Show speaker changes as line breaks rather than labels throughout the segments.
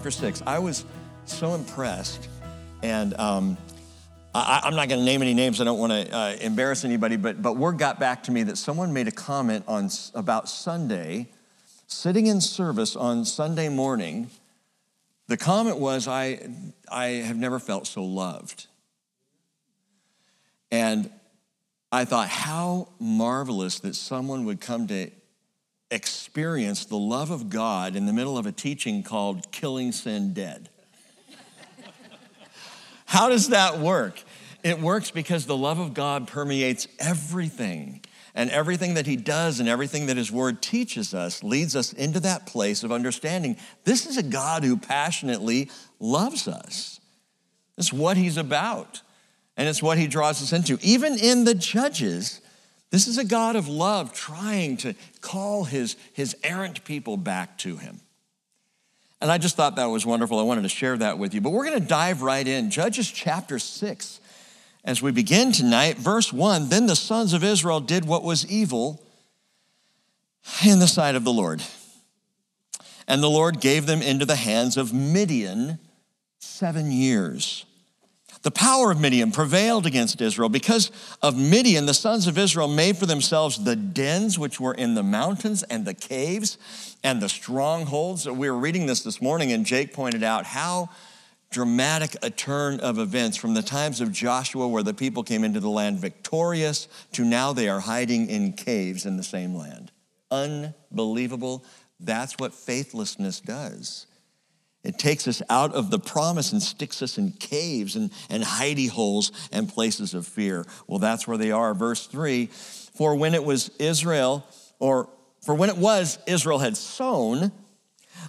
Chapter 6. I was so impressed. And um, I, am not going to name any names. I don't want to uh, embarrass anybody, but, but word got back to me that someone made a comment on, about Sunday, sitting in service on Sunday morning. The comment was, I, I have never felt so loved. And I thought, how marvelous that someone would come to experience the love of God in the middle of a teaching called Killing Sin Dead. How does that work? It works because the love of God permeates everything. And everything that he does and everything that his word teaches us leads us into that place of understanding this is a God who passionately loves us. It's what he's about, and it's what he draws us into. Even in the judges, this is a God of love trying to call his, his errant people back to him. And I just thought that was wonderful. I wanted to share that with you. But we're going to dive right in. Judges chapter 6. As we begin tonight, verse 1 Then the sons of Israel did what was evil in the sight of the Lord. And the Lord gave them into the hands of Midian seven years. The power of Midian prevailed against Israel. Because of Midian, the sons of Israel made for themselves the dens which were in the mountains and the caves and the strongholds. We were reading this this morning, and Jake pointed out how dramatic a turn of events from the times of Joshua, where the people came into the land victorious, to now they are hiding in caves in the same land. Unbelievable. That's what faithlessness does. It takes us out of the promise and sticks us in caves and, and hidey holes and places of fear. Well, that's where they are. Verse 3 For when it was Israel, or for when it was Israel had sown,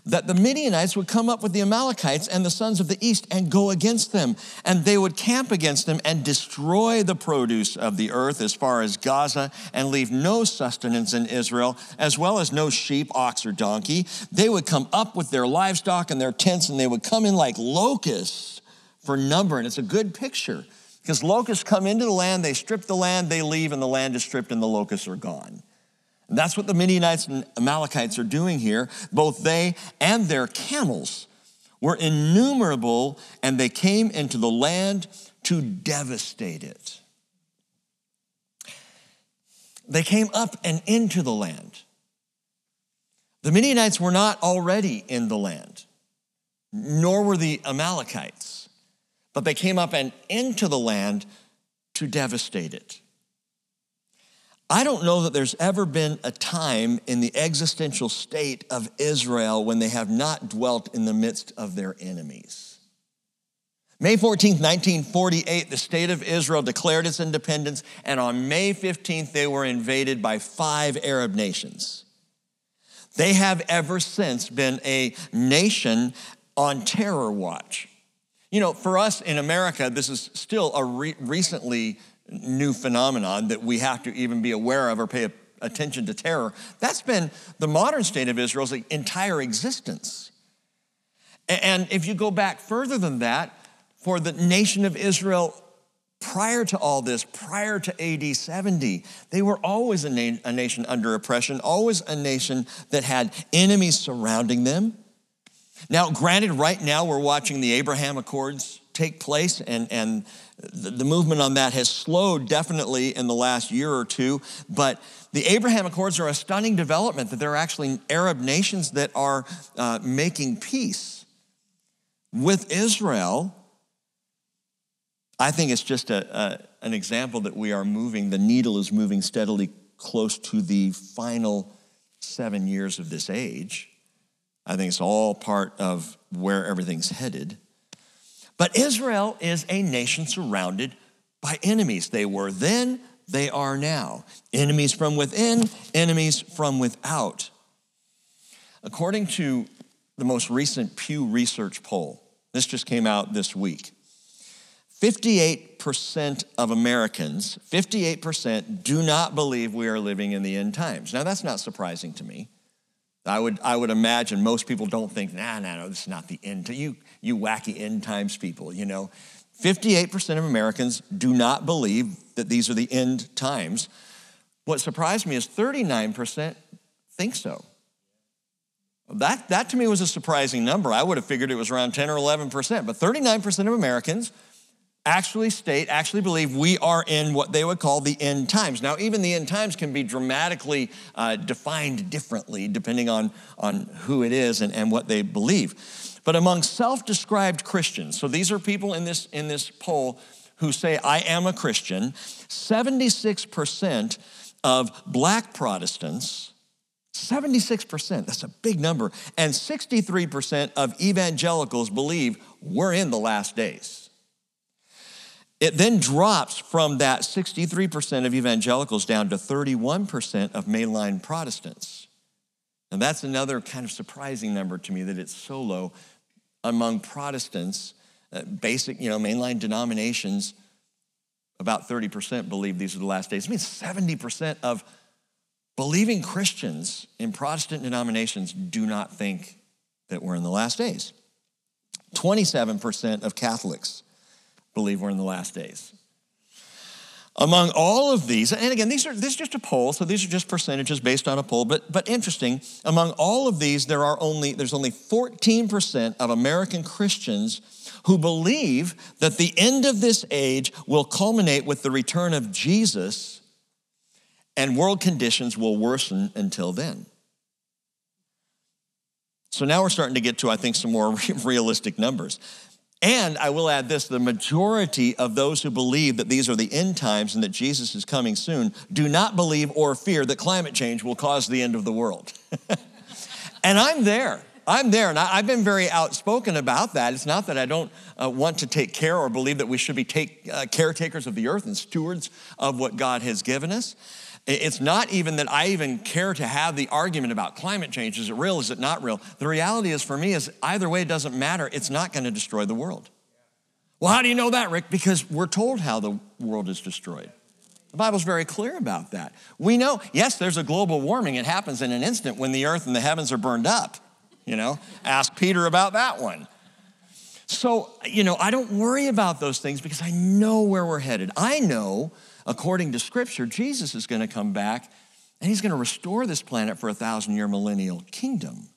that the Midianites would come up with the Amalekites and the sons of the east and go against them. And they would camp against them and destroy the produce of the earth as far as Gaza and leave no sustenance in Israel, as well as no sheep, ox, or donkey. They would come up with their livestock and their tents, and they would come in like locusts for number. And it's a good picture because locusts come into the land, they strip the land, they leave, and the land is stripped, and the locusts are gone. That's what the Midianites and Amalekites are doing here. Both they and their camels were innumerable, and they came into the land to devastate it. They came up and into the land. The Midianites were not already in the land, nor were the Amalekites, but they came up and into the land to devastate it. I don't know that there's ever been a time in the existential state of Israel when they have not dwelt in the midst of their enemies. May 14, 1948, the state of Israel declared its independence, and on May 15th, they were invaded by five Arab nations. They have ever since been a nation on terror watch. You know, for us in America, this is still a re- recently new phenomenon that we have to even be aware of or pay attention to terror. That's been the modern state of Israel's entire existence. And if you go back further than that, for the nation of Israel prior to all this, prior to AD 70, they were always a, na- a, nation under oppression, always a nation that had enemies surrounding them. Now, granted, right now we're watching the Abraham Accords take place, and, and the movement on that has slowed definitely in the last year or two, but the Abraham Accords are a stunning development that there are actually Arab nations that are uh, making peace with Israel. I think it's just a, a, an example that we are moving, the needle is moving steadily close to the final seven years of this age. I think it's all part of where everything's headed. But Israel is a nation surrounded by enemies. They were then, they are now. Enemies from within, enemies from without. According to the most recent Pew Research poll, this just came out this week. 58% of Americans, 58% do not believe we are living in the end times. Now, that's not surprising to me. I would, I would imagine most people don't think, nah, nah, no, this is not the end. You, you wacky end times people, you know. 58% of Americans do not believe that these are the end times. What surprised me is 39% think so. That, that to me was a surprising number. I would have figured it was around 10 or 11%, but 39% of Americans actually state, actually believe we are in what they would call the end times. Now, even the end times can be dramatically uh, defined differently depending on, on who it is and, and what they believe. But among self described Christians, so these are people in this, in this poll who say, I am a Christian, 76% of black Protestants, 76%, that's a big number, and 63% of evangelicals believe we're in the last days. It then drops from that 63% of evangelicals down to 31% of mainline Protestants. And that's another kind of surprising number to me that it's so low among Protestants, uh, basic, you know, mainline denominations. About 30% believe these are the last days. It means 70% of believing Christians in Protestant denominations do not think that we're in the last days. 27% of Catholics believe we're in the last days. Among all of these, and again, these are this is just a poll, so these are just percentages based on a poll, but but interesting, among all of these, there are only there's only 14% of American Christians who believe that the end of this age will culminate with the return of Jesus and world conditions will worsen until then. So now we're starting to get to, I think, some more realistic numbers. And I will add this the majority of those who believe that these are the end times and that Jesus is coming soon do not believe or fear that climate change will cause the end of the world. and I'm there. I'm there, and I, have been very outspoken about that. It's not that I don't uh, want to take care or believe that we should be take, uh, caretakers of the earth and stewards of what God has given us. It's not even that I even care to have the argument about climate change. Is it real? Is it not real? The reality is for me is either way, it doesn't matter. It's not going to destroy the world. Well, how do you know that, Rick? Because we're told how the world is destroyed. The Bible's very clear about that. We know, yes, there's a global warming. It happens in an instant when the earth and the heavens are burned up. You know, ask Peter about that one. So, you know, I don't worry about those things because I know where we're headed. I know according to Scripture, Jesus is going to come back and he's going to restore this planet for a thousand year millennial kingdom.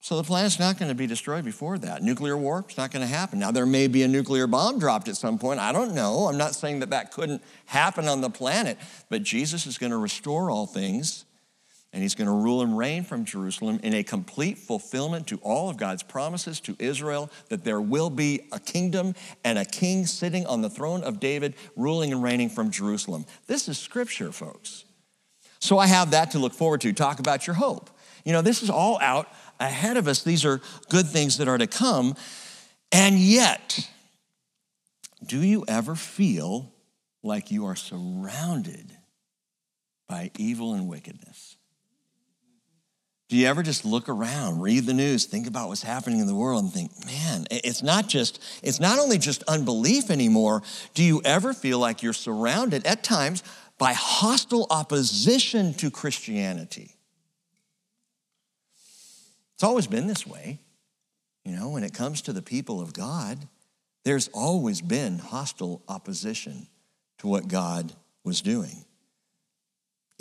So the planet's not going to be destroyed before that. Nuclear war, it's not going to happen. Now, there may be a nuclear bomb dropped at some point. I don't know. I'm not saying that that couldn't happen on the planet, but Jesus is going to restore all things and he's going to rule and reign from Jerusalem in a complete fulfillment to all of God's promises to Israel that there will be a kingdom and a king sitting on the throne of David, ruling and reigning from Jerusalem. This is scripture, folks. So I have that to look forward to. Talk about your hope. You know, this is all out ahead of us. These are good things that are to come. And yet, do you ever feel like you are surrounded by evil and wickedness? Do you ever just look around, read the news, think about what's happening in the world and think, man, it's not just, it's not only just unbelief anymore. Do you ever feel like you're surrounded at times by hostile opposition to Christianity? It's always been this way. You know, when it comes to the people of God, there's always been hostile opposition to what God was doing.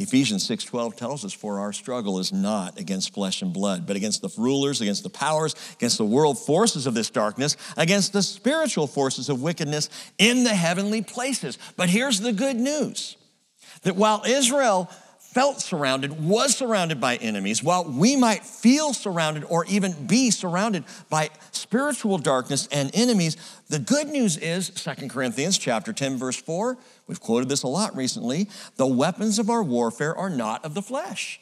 Ephesians 6:12 tells us for our struggle is not against flesh and blood, but against the rulers, against the powers, against the world forces of this darkness, against the spiritual forces of wickedness in the heavenly places. But here's the good news. That while Israel felt surrounded, was surrounded by enemies, while we might feel surrounded or even be surrounded by spiritual darkness and enemies, the good news is 2 Corinthians chapter 10 verse 4, we've quoted this a lot recently, the weapons of our warfare are not of the flesh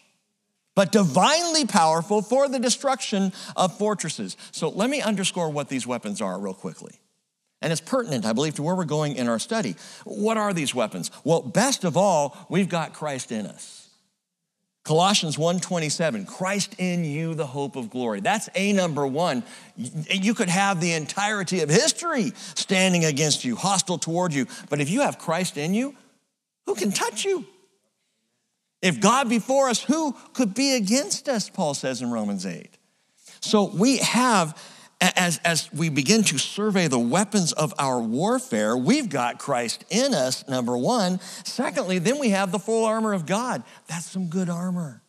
but divinely powerful for the destruction of fortresses. So let me underscore what these weapons are real quickly. And it's pertinent, I believe, to where we're going in our study. What are these weapons? Well, best of all, we've got Christ in us. Colossians 1:27, Christ in you the hope of glory. That's a number 1. You could have the entirety of history standing against you, hostile toward you, but if you have Christ in you, who can touch you? If God before us, who could be against us? Paul says in Romans 8. So we have as, as we begin to survey the weapons of our warfare, we've got Christ in us, number one. Secondly, then we have the full armor of God. That's some good armor.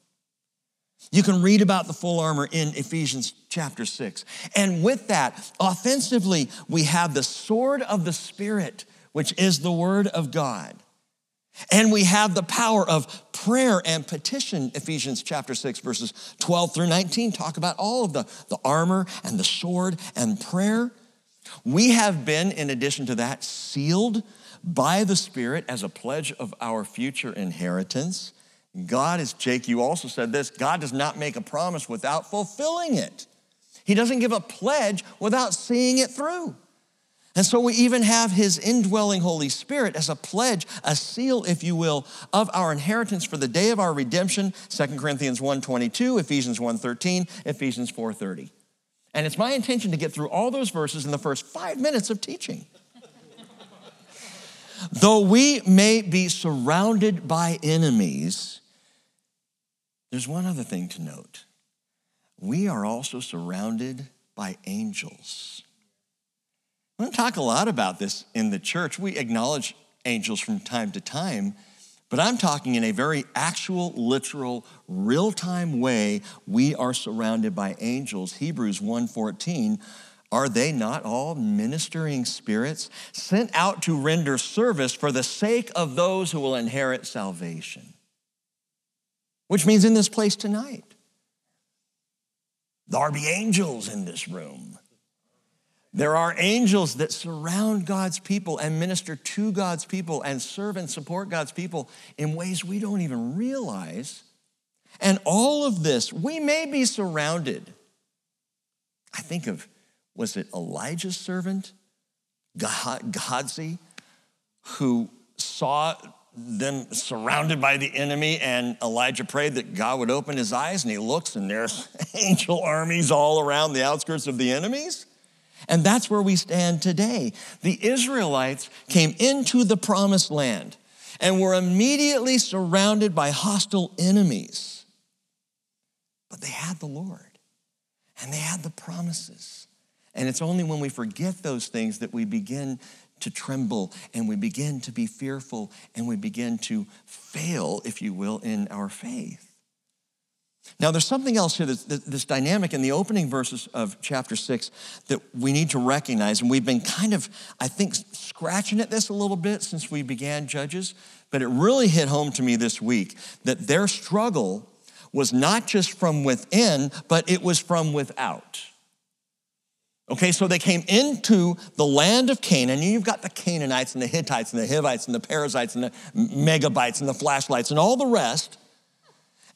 You can read about the full armor in Ephesians chapter 6. And with that, offensively, we have the sword of the Spirit, which is the word of God. And we have the power of prayer and petition. Ephesians chapter 6, verses 12 through 19 talk about all of the, the armor and the sword and prayer. We have been, in addition to that, sealed by the Spirit as a pledge of our future inheritance. God is, Jake, you also said this God does not make a promise without fulfilling it. He doesn't give a pledge without seeing it through. And so we even have his indwelling Holy Spirit as a pledge, a seal, if you will, of our inheritance for the day of our redemption, 2 Corinthians 1.22, Ephesians 1.13, Ephesians 4.30. And it's my intention to get through all those verses in the first five minutes of teaching. Though we may be surrounded by enemies, there's one other thing to note. We are also surrounded by angels. We don't talk a lot about this in the church. We acknowledge angels from time to time, but I'm talking in a very actual, literal, real-time way. We are surrounded by angels. Hebrews 1:14 are they not all ministering spirits sent out to render service for the sake of those who will inherit salvation? which means in this place tonight. there'll be angels in this room. There are angels that surround God's people and minister to God's people and serve and support God's people in ways we don't even realize. And all of this, we may be surrounded. I think of, was it Elijah's servant, Gehazi, who saw them surrounded by the enemy, and Elijah prayed that God would open his eyes, and he looks, and there's angel armies all around the outskirts of the enemies. And that's where we stand today. The Israelites came into the promised land and were immediately surrounded by hostile enemies. But they had the Lord and they had the promises. And it's only when we forget those things that we begin to tremble and we begin to be fearful and we begin to fail, if you will, in our faith. Now, there's something else here, this, this, dynamic in the opening verses of chapter six that we need to recognize. And we've been kind of, I think, scratching at this a little bit since we began Judges, but it really hit home to me this week that their struggle was not just from within, but it was from without. Okay, so they came into the land of Canaan. You've got the Canaanites and the Hittites and the Hivites and the Perizzites and the Megabites and the flashlights and all the rest.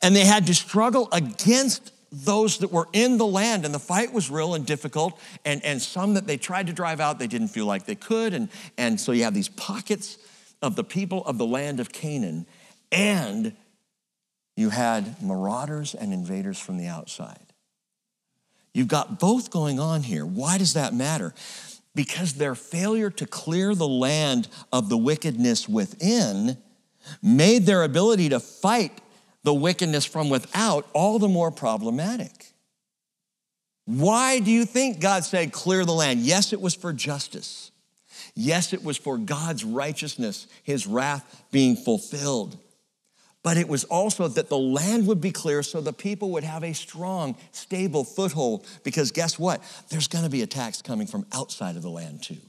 And they had to struggle against those that were in the land. And the fight was real and difficult. And, and some that they tried to drive out, they didn't feel like they could. And, and so you have these pockets of the people of the land of Canaan. And you had marauders and invaders from the outside. You've got both going on here. Why does that matter? Because their failure to clear the land of the wickedness within made their ability to fight the wickedness from without all the more problematic. Why do you think God said, clear the land? Yes, it was for justice. Yes, it was for God's righteousness, his wrath being fulfilled but it was also that the land would be clear so the people would have a strong, stable foothold. Because guess what? There's gonna be attacks coming from outside of the land too.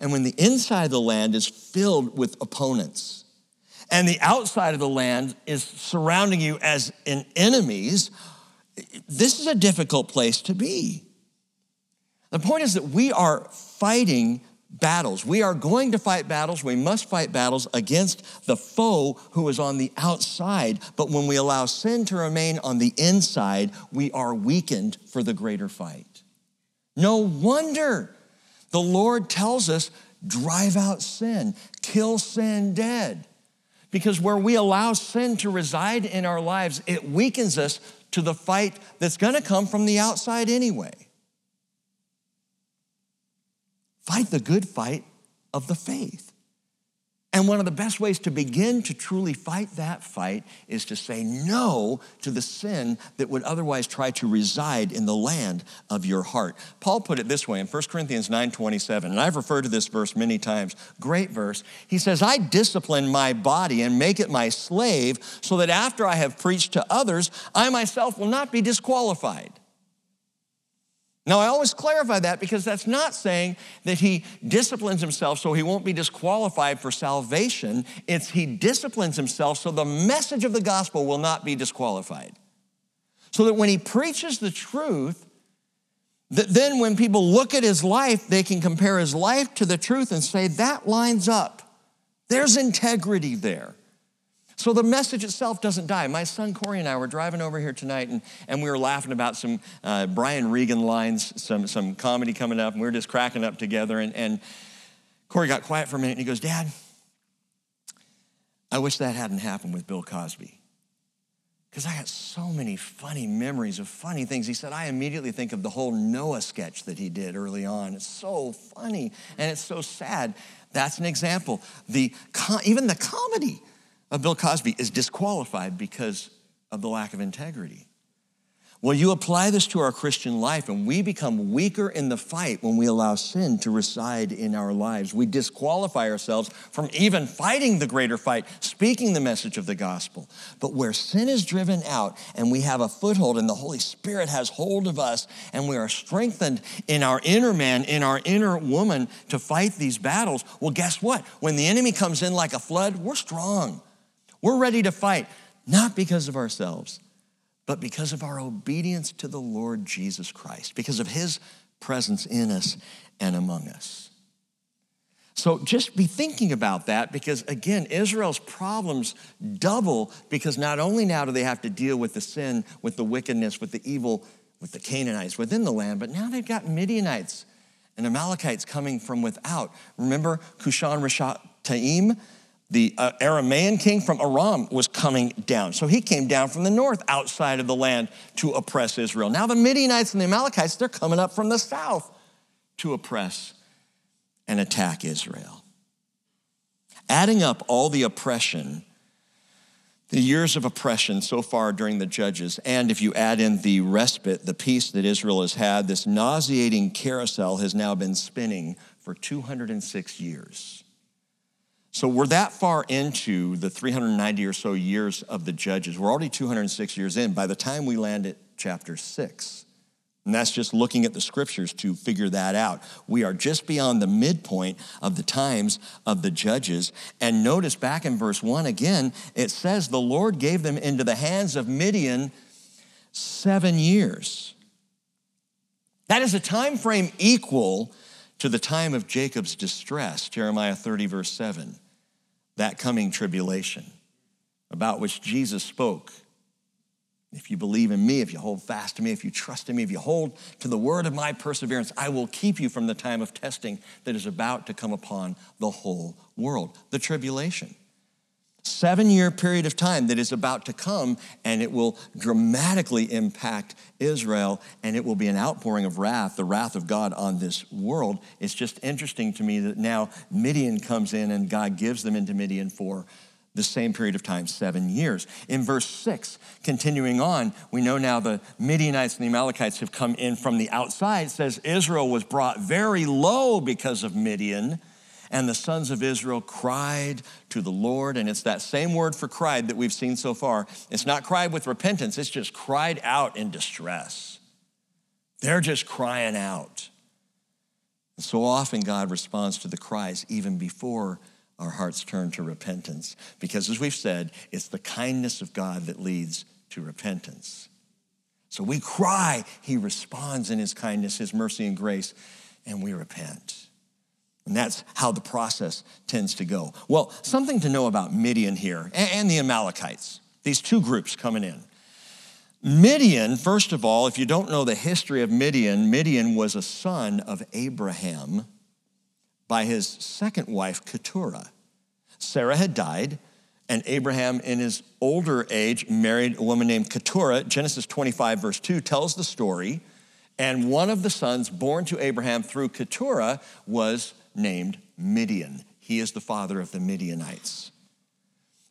And when the inside of the land is filled with opponents, and the outside of the land is surrounding you as in enemies, this is a difficult place to be. The point is that we are fighting battles. We are going to fight battles. We must fight battles against the foe who is on the outside. But when we allow sin to remain on the inside, we are weakened for the greater fight. No wonder the Lord tells us drive out sin, kill sin dead. Because where we allow sin to reside in our lives, it weakens us to the fight that's to come from the outside anyway. Fight the good fight of the faith. And one of the best ways to begin to truly fight that fight is to say no to the sin that would otherwise try to reside in the land of your heart. Paul put it this way in 1 Corinthians 9:27, and I've referred to this verse many times. Great verse. He says, "I discipline my body and make it my slave, so that after I have preached to others, I myself will not be disqualified." Now, I always clarify that because that's not saying that he disciplines himself so he won't be disqualified for salvation. It's he disciplines himself so the message of the gospel will not be disqualified. So that when he preaches the truth, that then when people look at his life, they can compare his life to the truth and say, that lines up. There's integrity there. So the message itself doesn't die. My son Corey and I were driving over here tonight and, and we were laughing about some uh, Brian Regan lines, some, some comedy coming up, and we were just cracking up together. And, and Corey got quiet for a minute and he goes, Dad, I wish that hadn't happened with Bill Cosby. Because I got so many funny memories of funny things. He said, I immediately think of the whole Noah sketch that he did early on. It's so funny and it's so sad. That's an example. The, even the comedy of Bill Cosby is disqualified because of the lack of integrity. Well, you apply this to our Christian life, and we become weaker in the fight when we allow sin to reside in our lives. We disqualify ourselves from even fighting the greater fight, speaking the message of the gospel. But where sin is driven out and we have a foothold, and the Holy Spirit has hold of us, and we are strengthened in our inner man, in our inner woman to fight these battles, well, guess what? When the enemy comes in like a flood, we're strong. We're ready to fight, not because of ourselves, but because of our obedience to the Lord Jesus Christ, because of his presence in us and among us. So just be thinking about that because, again, Israel's problems double because not only now do they have to deal with the sin, with the wickedness, with the evil, with the Canaanites within the land, but now they've got Midianites and Amalekites coming from without. Remember Cushan Rishathaim? The uh, Aramaean king from Aram was coming down. So he came down from the north outside of the land to oppress Israel. Now the Midianites and the Amalekites, they're coming up from the south to oppress and attack Israel. Adding up all the oppression, the years of oppression so far during the judges, and if you add in the respite, the peace that Israel has had, this nauseating carousel has now been spinning for 206 years. So we're that far into the 390 or so years of the Judges. We're already 206 years in by the time we land at chapter 6. And that's just looking at the scriptures to figure that out. We are just beyond the midpoint of the times of the judges. And notice back in verse 1 again, it says, The Lord gave them into the hands of Midian seven years. That is a time frame equal to the time of Jacob's distress, Jeremiah 30, verse 7 that coming tribulation about which Jesus spoke. If you believe in me, if you hold fast to me, if you trust in me, if you hold to the word of my perseverance, I will keep you from the time of testing that is about to come upon the whole world, the tribulation seven year period of time that is about to come, and it will dramatically impact Israel, and it will be an outpouring of wrath, the wrath of God on this world. It's just interesting to me that now Midian comes in and God gives them into Midian for the same period of time, seven years. In verse six, continuing on, we know now the Midianites and the Amalekites have come in from the outside. It says Israel was brought very low because of Midian and the sons of Israel cried to the Lord. And it's that same word for cried that we've seen so far. It's not cried with repentance, it's just cried out in distress. They're just crying out. And so often God responds to the cries even before our hearts turn to repentance. Because as we've said, it's the kindness of God that leads to repentance. So we cry, He responds in His kindness, His mercy, and grace, and we repent. And that's how the process tends to go. Well, something to know about Midian here and the Amalekites, these two groups coming in. Midian, first of all, if you don't know the history of Midian, Midian was a son of Abraham by his second wife, Keturah. Sarah had died, and Abraham, in his older age, married a woman named Keturah. Genesis 25, verse 2 tells the story. And one of the sons born to Abraham through Keturah was named Midian. he is the father of the Midianites.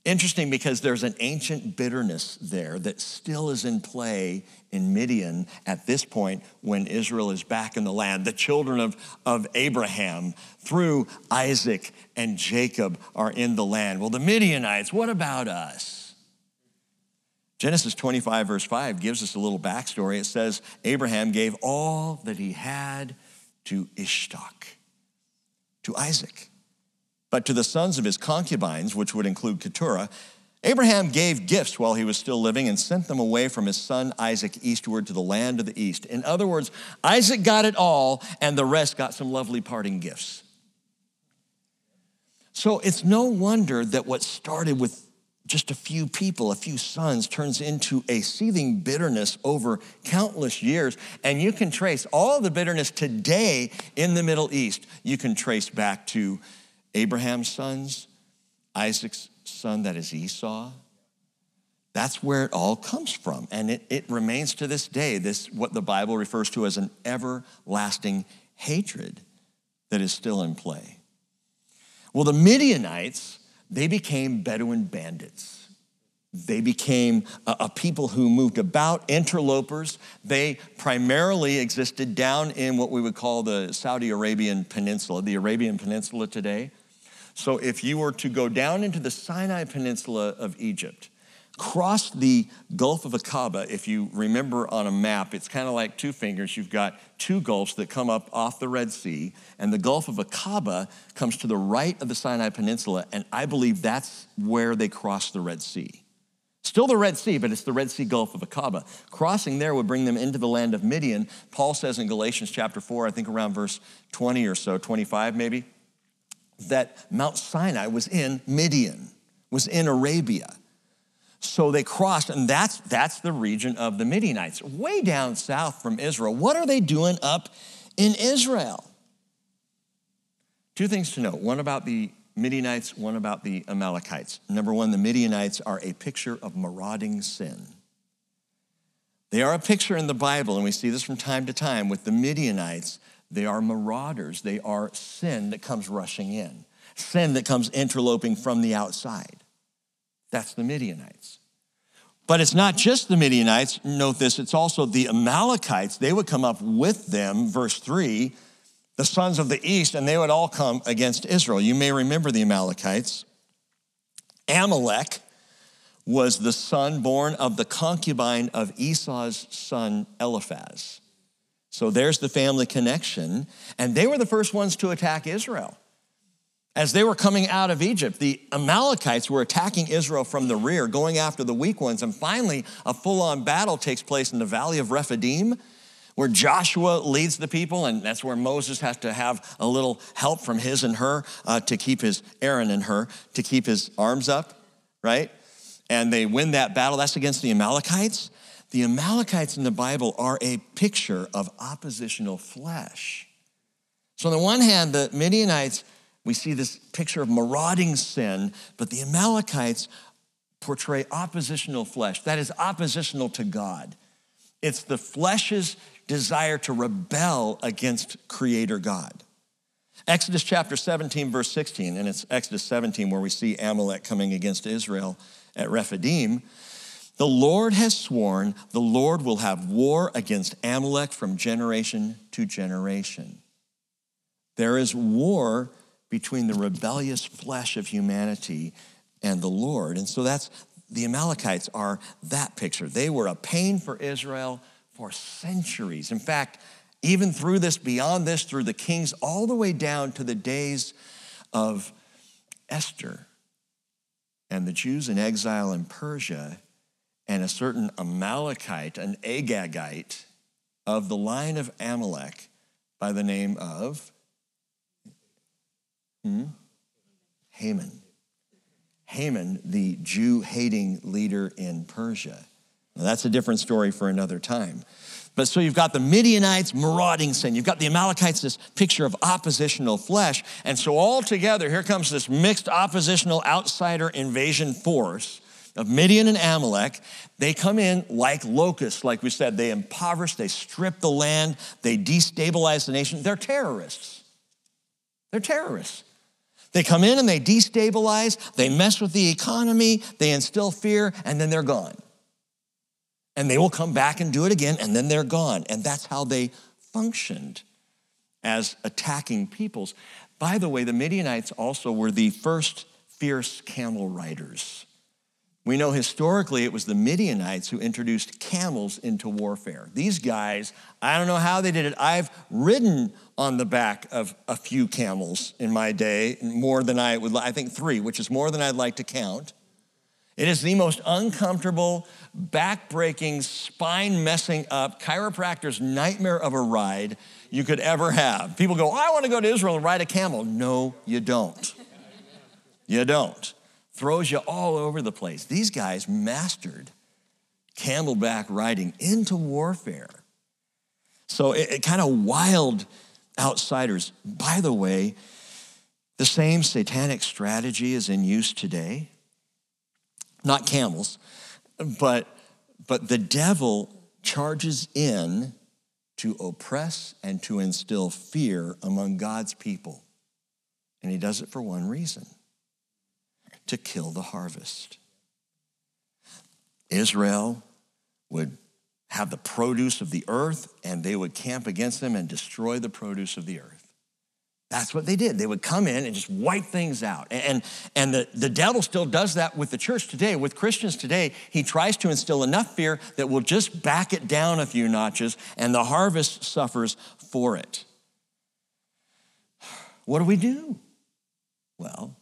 Interesting because there's an ancient bitterness there that still is in play in Midian at this point when Israel is back in the land. The children of, of Abraham through Isaac and Jacob are in the land. Well, the Midianites, what about us? Genesis 25, verse 5, gives us a little backstory. It says, Abraham gave all that he had to Ishtok, to Isaac. But to the sons of his concubines, which would include Keturah, Abraham gave gifts while he was still living and sent them away from his son Isaac eastward to the land of the east. In other words, Isaac got it all, and the rest got some lovely parting gifts. So it's no wonder that what started with just a few people, a few sons, turns into a seething bitterness over countless years. And you can trace all the bitterness today in the Middle East, you can trace back to Abraham's sons, Isaac's son, that is Esau. That's where it all comes from. And it, it remains to this day, this what the Bible refers to as an everlasting hatred that is still in play. Well, the Midianites, they became Bedouin bandits. They became a, a, people who moved about, interlopers. They primarily existed down in what we would call the Saudi Arabian Peninsula, the Arabian Peninsula today. So if you were to go down into the Sinai Peninsula of Egypt, cross the Gulf of Aqaba, if you remember on a map, it's kind of like two fingers. You've got two gulfs that come up off the Red Sea, and the Gulf of Aqaba comes to the right of the Sinai Peninsula, and I believe that's where they crossed the Red Sea. Still the Red Sea, but it's the Red Sea Gulf of Aqaba. Crossing there would bring them into the land of Midian. Paul says in Galatians chapter 4, I think around verse 20 or so, 25 maybe, that Mount Sinai was in Midian, was in Arabia. So they crossed, and that's, that's the region of the Midianites, way down south from Israel. What are they doing up in Israel? Two things to note one about the Midianites, one about the Amalekites. Number one, the Midianites are a picture of marauding sin. They are a picture in the Bible, and we see this from time to time with the Midianites they are marauders. They are sin that comes rushing in, sin that comes interloping from the outside. That's the Midianites. But it's not just the Midianites. Note this, it's also the Amalekites. They would come up with them, verse 3, the sons of the east, and they would all come against Israel. You may remember the Amalekites. Amalek was the son born of the concubine of Esau's son Eliphaz. So there's the family connection. And they were the first ones to attack Israel. As they were coming out of Egypt, the Amalekites were attacking Israel from the rear, going after the weak ones. And finally, a full on battle takes place in the valley of Rephidim, where Joshua leads the people. And that's where Moses has to have a little help from his and her uh, to keep his, Aaron and Hur, to keep his arms up, right? And they win that battle. That's against the Amalekites. The Amalekites in the Bible are a picture of oppositional flesh. So, on the one hand, the Midianites, we see this picture of marauding sin, but the Amalekites portray oppositional flesh. That is oppositional to God. It's the flesh's desire to rebel against Creator God. Exodus chapter 17, verse 16, and it's Exodus 17 where we see Amalek coming against Israel at Rephidim. The Lord has sworn the Lord will have war against Amalek from generation to generation. There is war between the rebellious flesh of humanity and the Lord. And so that's the Amalekites are that picture. They were a pain for Israel for centuries. In fact, even through this, beyond this, through the kings, all the way down to the days of Esther and the Jews in exile in Persia and a certain Amalekite, an Agagite of the line of Amalek by the name of hmm? Haman. Haman, the Jew hating leader in Persia. Now, that's a different story for another time. But so you've got the Midianites marauding sin. You've got the Amalekites, this picture of oppositional flesh. And so all together, here comes this mixed oppositional outsider invasion force of Midian and Amalek, they come in like locusts, like we said. They impoverish, they strip the land, they destabilize the nation. They're terrorists. They're terrorists. They come in and they destabilize, they mess with the economy, they instill fear, and then they're gone. And they will come back and do it again, and then they're gone. And that's how they functioned as attacking peoples. By the way, the Midianites also were the first fierce camel riders. We know historically it was the Midianites who introduced camels into warfare. These guys, I don't know how they did it. I've ridden on the back of a few camels in my day, more than I would, I think three, which is more than I'd like to count. It is the most uncomfortable, back-breaking, spine-messing up, chiropractor's nightmare of a ride you could ever have. People go, I want to go to Israel and ride a camel. No, you don't. You don't throws you all over the place. These guys mastered camelback riding into warfare. So it, it kind of wild outsiders. By the way, the same satanic strategy is in use today. Not camels, but, but the devil charges in to oppress and to instill fear among God's people. And he does it for one reason to kill the harvest. Israel would have the produce of the earth and they would camp against them and destroy the produce of the earth. That's what they did. They would come in and just wipe things out. And, and the, the devil still does that with the church today, with Christians today. He tries to instill enough fear that will just back it down a few notches, and the harvest suffers for it. What do we do? Well,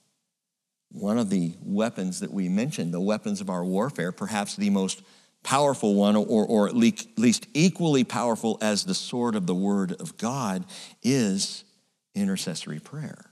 one of the weapons that we mentioned, the weapons of our warfare, perhaps the most powerful one, or, or at least equally powerful as the sword of the Word of God, is intercessory prayer.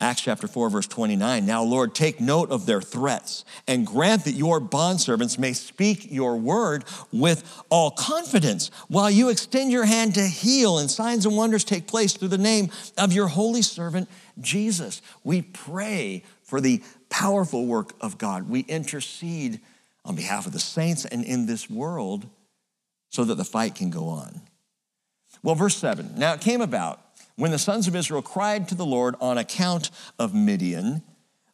Acts chapter 4, verse 29. Now, Lord, take note of their threats and grant that your bondservants may speak your word with all confidence while you extend your hand to heal and signs and wonders take place through the name of your holy servant Jesus. We pray for the powerful work of God. We intercede on behalf of the saints and in this world so that the fight can go on. Well, verse 7 Now it came about when the sons of Israel cried to the Lord on account of Midian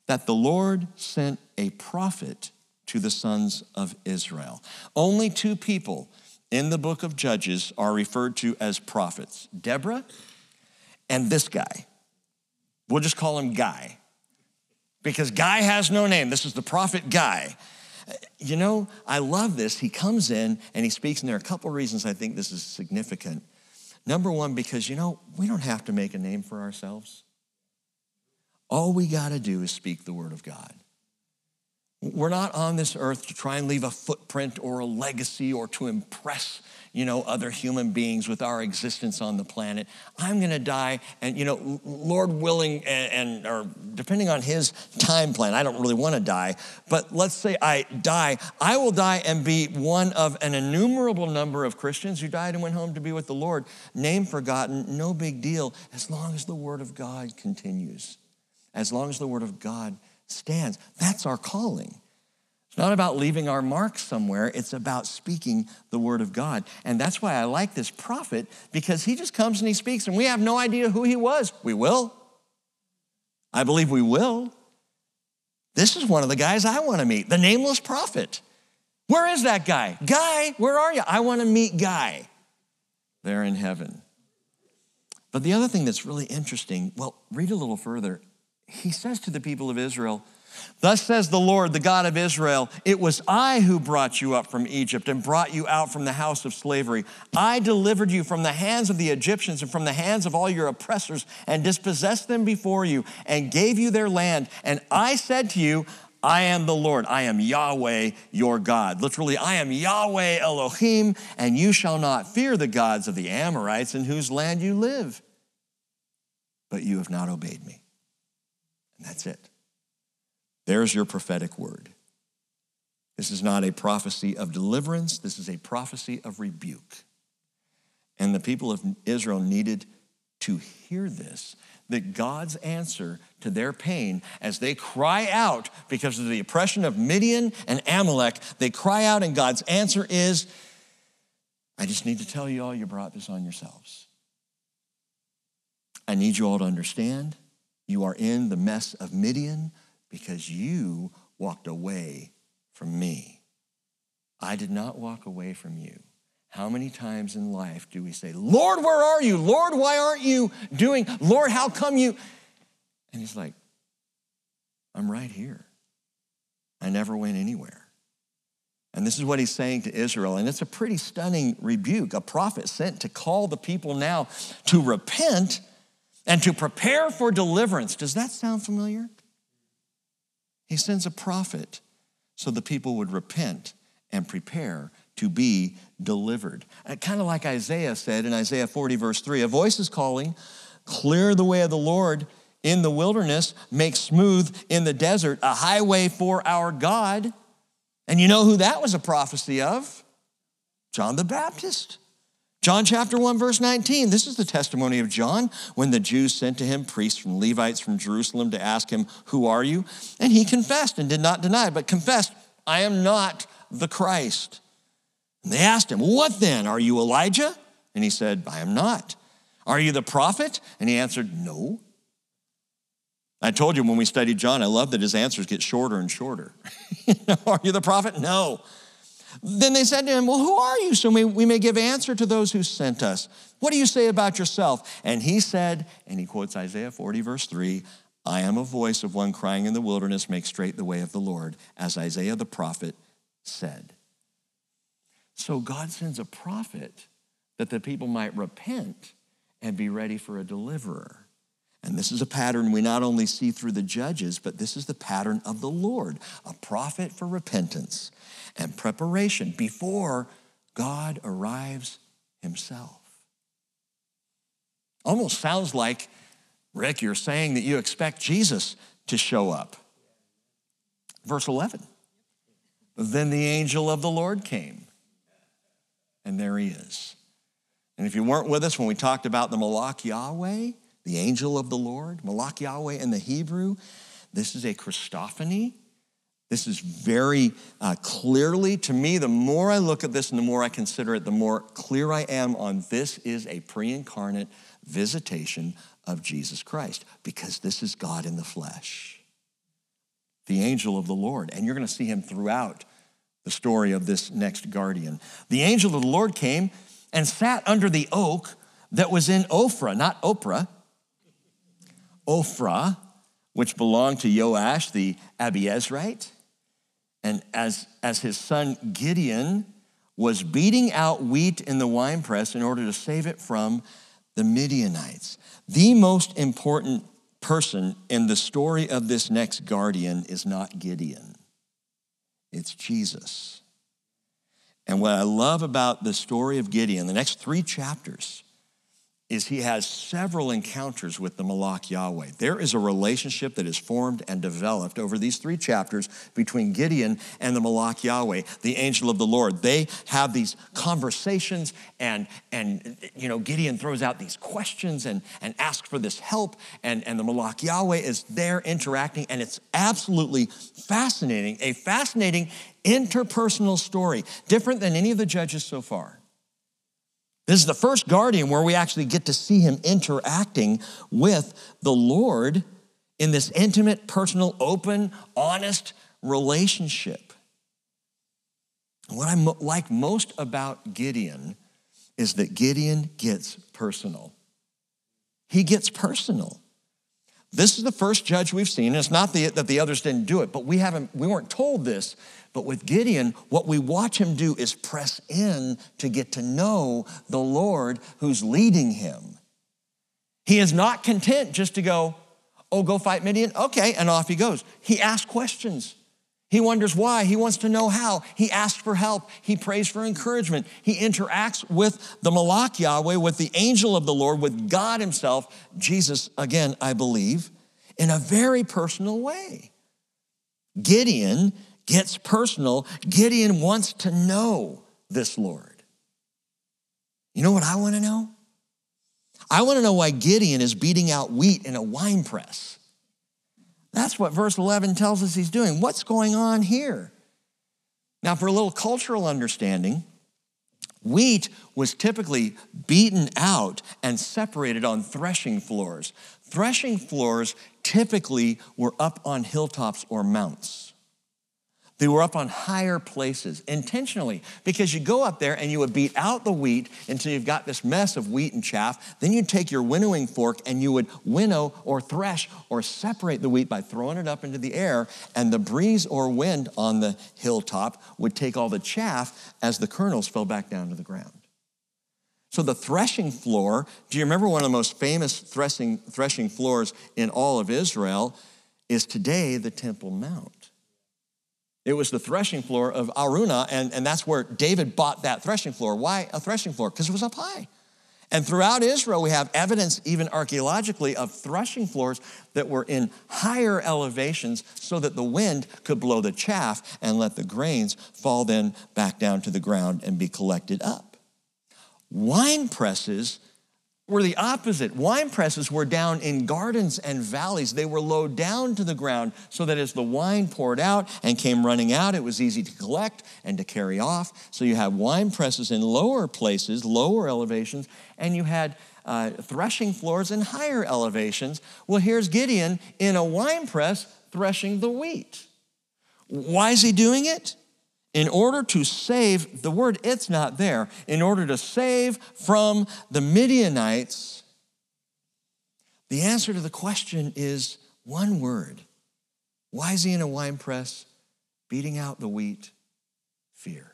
that the Lord sent a prophet to the sons of Israel. Only two people in the book of Judges are referred to as prophets Deborah and this guy. We'll just call him Guy because Guy has no name. This is the prophet Guy. You know, I love this. He comes in and he speaks, and there are a couple reasons I think this is significant. Number one, because, you know, we don't have to make a name for ourselves. All we got to do is speak the word of God. We're not on this earth to try and leave a footprint or a legacy or to impress, you know, other human beings with our existence on the planet. I'm going to die, and you know, Lord willing, and, and or depending on His time plan, I don't really want to die. But let's say I die, I will die and be one of an innumerable number of Christians who died and went home to be with the Lord. Name forgotten, no big deal, as long as the Word of God continues, as long as the Word of God stands. That's our calling. It's not about leaving our mark somewhere, it's about speaking the word of God. And that's why I like this prophet because he just comes and he speaks, and we have no idea who he was. We will. I believe we will. This is one of the guys I want to meet, the nameless prophet. Where is that guy? Guy, where are you? I want to meet Guy there in heaven. But the other thing that's really interesting, well, read a little further he says to the people of Israel, Thus says the Lord, the God of Israel, it was I who brought you up from Egypt and brought you out from the house of slavery. I delivered you from the hands of the Egyptians and from the hands of all your oppressors and dispossessed them before you and gave you their land. And I said to you, I am the Lord. I am Yahweh, your God. Literally, I am Yahweh Elohim, and you shall not fear the gods of the Amorites in whose land you live. But you have not obeyed me. That's it. There's your prophetic word. This is not a prophecy of deliverance, this is a prophecy of rebuke. And the people of Israel needed to hear this that God's answer to their pain as they cry out because of the oppression of Midian and Amalek, they cry out, and God's answer is, I just need to tell you all you brought this on yourselves. I need you all to understand You are in the mess of Midian because you walked away from me. I did not walk away from you. How many times in life do we say, Lord, where are you? Lord, why aren't you doing? Lord, how come you? And he's like, I'm right here. I never went anywhere. And this is what he's saying to Israel. And it's a pretty stunning rebuke. A prophet sent to call the people now to repent and to prepare for deliverance. Does that sound familiar? He sends a prophet so the people would repent and prepare to be delivered. Uh, kind of like Isaiah said in Isaiah 40, verse 3 a voice is calling, clear the way of the Lord in the wilderness, make smooth in the desert a highway for our God. And you know who that was a prophecy of? John the Baptist. John chapter 1, verse 19. This is the testimony of John when the Jews sent to him priests from Levites from Jerusalem to ask him, Who are you? And he confessed and did not deny, but confessed, I am not the Christ. And they asked him, What then? Are you Elijah? And he said, I am not. Are you the prophet? And he answered, No. I told you when we studied John, I love that his answers get shorter and shorter. are you the prophet? No. Then they said to him, Well, who are you? So we, we may give answer to those who sent us. What do you say about yourself? And he said, and he quotes Isaiah 40, verse 3 I am a voice of one crying in the wilderness, make straight the way of the Lord, as Isaiah the prophet said. So God sends a prophet that the people might repent and be ready for a deliverer. And this is a pattern we not only see through the judges, but this is the pattern of the Lord a prophet for repentance and preparation before God arrives himself. Almost sounds like, Rick, you're saying that you expect Jesus to show up. Verse 11 Then the angel of the Lord came, and there he is. And if you weren't with us when we talked about the Malach Yahweh, the angel of the Lord, Malach Yahweh in the Hebrew. This is a Christophany. This is very uh, clearly, to me, the more I look at this and the more I consider it, the more clear I am on this is a pre incarnate visitation of Jesus Christ because this is God in the flesh, the angel of the Lord. And you're going to see him throughout the story of this next guardian. The angel of the Lord came and sat under the oak that was in Ophrah, not Oprah, Ophrah, which belonged to Joash the Abiezrite. And as, as his son Gideon was beating out wheat in the winepress in order to save it from the Midianites. The most important person in the story of this next guardian is not Gideon, it's Jesus. And what I love about the story of Gideon, the next three chapters, is he has several encounters with the Malach Yahweh. There is a relationship that is formed and developed over these three chapters between Gideon and the Malach Yahweh, the angel of the Lord. They have these conversations, and, and you know, Gideon throws out these questions and, and asks for this help, and, and the Malach Yahweh is there interacting, and it's absolutely fascinating, a fascinating interpersonal story, different than any of the judges so far. This is the first guardian where we actually get to see him interacting with the Lord in this intimate, personal, open, honest relationship. What I like most about Gideon is that Gideon gets personal. He gets personal. This is the first judge we've seen. It's not the, that the others didn't do it, but we haven't. We weren't told this but with Gideon, what we watch him do is press in to get to know the Lord who's leading him. He is not content just to go, oh, go fight Midian? Okay, and off he goes. He asks questions. He wonders why. He wants to know how. He asks for help. He prays for encouragement. He interacts with the Malach Yahweh, with the angel of the Lord, with God Himself, Jesus, again, I believe, in a very personal way. Gideon gets personal, Gideon wants to know this Lord. You know what I want to know? I want to know why Gideon is beating out wheat in a wine press. That's what verse 11 tells us he's doing. What's going on here? Now, for a little cultural understanding, wheat was typically beaten out and separated on threshing floors. Threshing floors typically were up on hilltops or mounts. They were up on higher places intentionally because you go up there and you would beat out the wheat until you've got this mess of wheat and chaff. Then you'd take your winnowing fork and you would winnow or thresh or separate the wheat by throwing it up into the air. And the breeze or wind on the hilltop would take all the chaff as the kernels fell back down to the ground. So the threshing floor, do you remember one of the most famous threshing, threshing floors in all of Israel is today the Temple Mount. It was the threshing floor of Araunah, and, and that's where David bought that threshing floor. Why a threshing floor? Because it was up high. And throughout Israel, we have evidence, even archaeologically, of threshing floors that were in higher elevations so that the wind could blow the chaff and let the grains fall then back down to the ground and be collected up. Wine presses were the opposite. Wine presses were down in gardens and valleys. They were low down to the ground so that as the wine poured out and came running out, it was easy to collect and to carry off. So you had wine presses in lower places, lower elevations, and you had uh, threshing floors in higher elevations. Well, here's Gideon in a wine press threshing the wheat. Why is he doing it? In order to save, the word it's not there, in order to save from the Midianites, the answer to the question is one word. Why is he in a wine press beating out the wheat? Fear.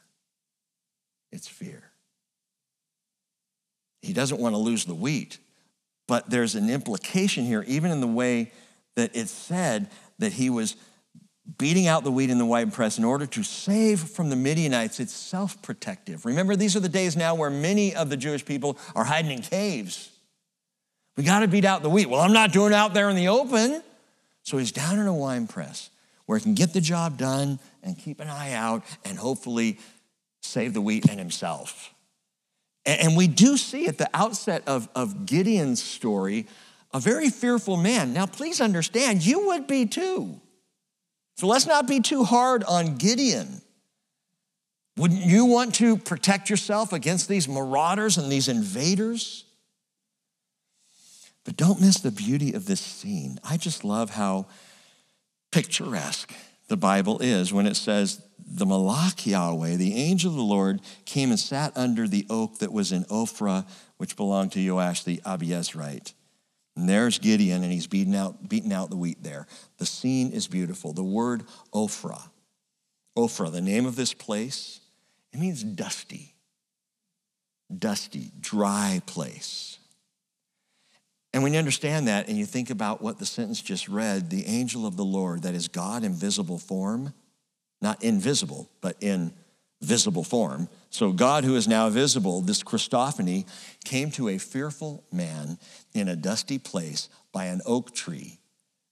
It's fear. He doesn't want to lose the wheat, but there's an implication here, even in the way that it's said that he was beating out the wheat in the wine press in order to save from the Midianites. It's self protective. Remember, these are the days now where many of the Jewish people are hiding in caves. We got to beat out the wheat. Well, I'm not doing it out there in the open. So he's down in a wine press where he can get the job done and keep an eye out and hopefully save the wheat and himself. And we do see at the outset of, of Gideon's story a very fearful man. Now, please understand, you would be too. So let's not be too hard on Gideon. Wouldn't you want to protect yourself against these marauders and these invaders? But don't miss the beauty of this scene. I just love how picturesque the Bible is when it says, The Malach Yahweh, the angel of the Lord, came and sat under the oak that was in Ophrah, which belonged to Joash the Abiezrite. And there's Gideon, and he's beating out, beating out the wheat there. The scene is beautiful. The word Ophrah, Ophrah, the name of this place, it means dusty, dusty, dry place. And when you understand that and you think about what the sentence just read, the angel of the Lord, that is God in visible form, not invisible, but in visible form. So God, who is now visible, this Christophany, came to a fearful man in a dusty place by an oak tree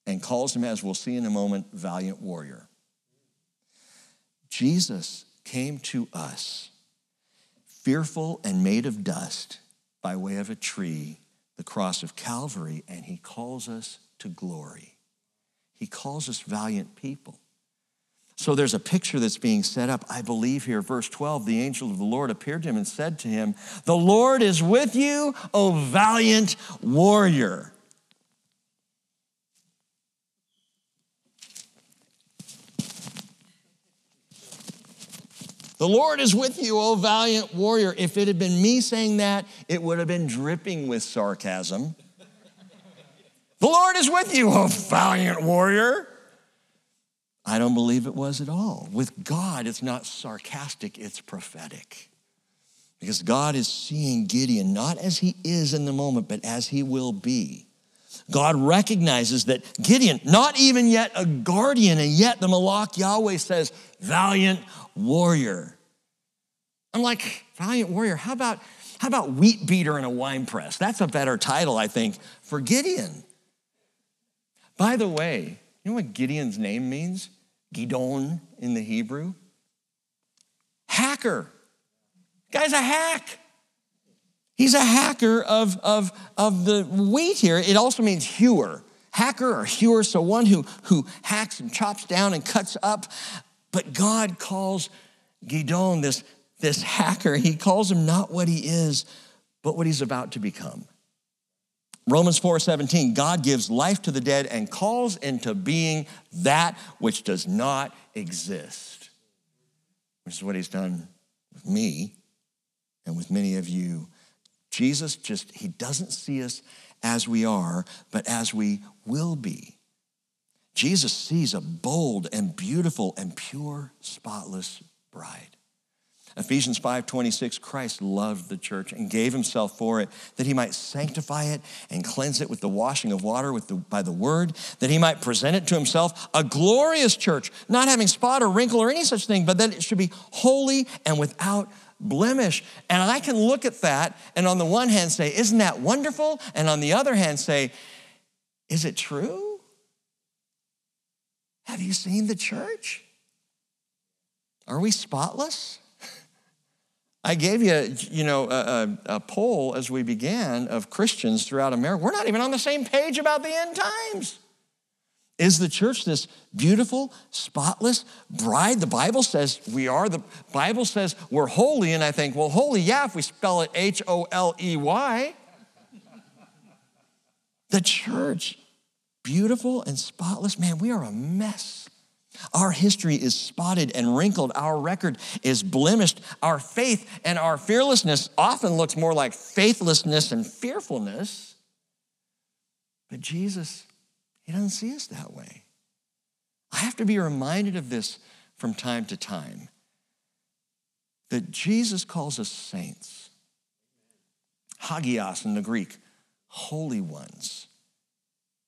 and calls him, as we'll see in a moment, valiant warrior. Jesus came to us fearful and made of dust by way of a tree, the cross of Calvary, and he calls us to glory. He calls us valiant people. So there's a picture that's being set up. I believe here, verse 12, the angel of the Lord appeared to him and said to him, The Lord is with you, O valiant warrior. The Lord is with you, O valiant warrior. If it had been me saying that, it would have been dripping with sarcasm. the Lord is with you, O valiant warrior. I don't believe it was at all. With God, it's not sarcastic, it's prophetic. Because God is seeing Gideon not as he is in the moment, but as he will be. God recognizes that Gideon, not even yet a guardian, and yet the Malach Yahweh says, valiant warrior. I'm like, valiant warrior, how about, how about wheat beater in a wine press? That's a better title, I think, for Gideon. By the way, you know what Gideon's name means? Gidon in the Hebrew. Hacker. Guy's a hack. He's a hacker of, of, of the wheat here. It also means hewer. Hacker or hewer, so one who, who hacks and chops down and cuts up. But God calls Gidon, this, this hacker, he calls him not what he is, but what he's about to become. Romans 4:17, God gives life to the dead and calls into being that which does not exist. Which is what he's done with me and with many of you. Jesus just he doesn't see us as we are, but as we will be. Jesus sees a bold and beautiful and pure, spotless bride. Ephesians 5:26 Christ loved the church and gave himself for it that he might sanctify it and cleanse it with the washing of water with the, by the word that he might present it to himself a glorious church not having spot or wrinkle or any such thing but that it should be holy and without blemish. And I can look at that and on the one hand say isn't that wonderful? And on the other hand say is it true? Have you seen the church? Are we spotless I gave you, you know, a, a, poll as we began of Christians throughout America. We're not even on the same page about the end times. Is the church this beautiful, spotless bride? The Bible says we are. The Bible says we're holy, and I think, well, holy, yeah, if we spell it H O L E Y. The church, beautiful and spotless, man, we are a mess. Our history is spotted and wrinkled. Our record is blemished. Our faith and our fearlessness often looks more like faithlessness and fearfulness. But Jesus, He doesn't see us that way. I have to be reminded of this from time to time that Jesus calls us saints. Hagios in the Greek, holy ones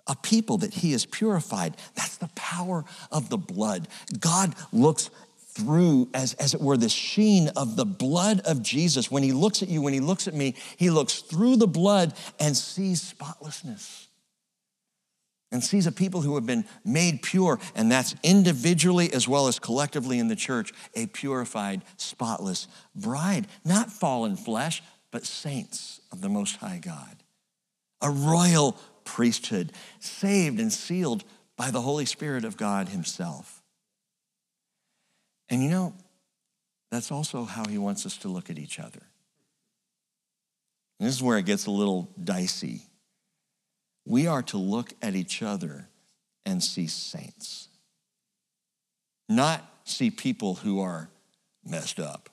a people that he has purified. That's the power of the blood. God looks through, as, as it were, the sheen of the blood of Jesus. When he looks at you, when he looks at me, he looks through the blood and sees spotlessness and sees a people who have been made pure, and that's individually as well as collectively in the church, a purified, spotless bride, not fallen flesh, but saints of the Most High God, a royal priesthood, saved and sealed by the Holy Spirit of God Himself. And you know, that's also how He wants us to look at each other. And this is where it gets a little dicey. We are to look at each other and see saints, not see people who are messed up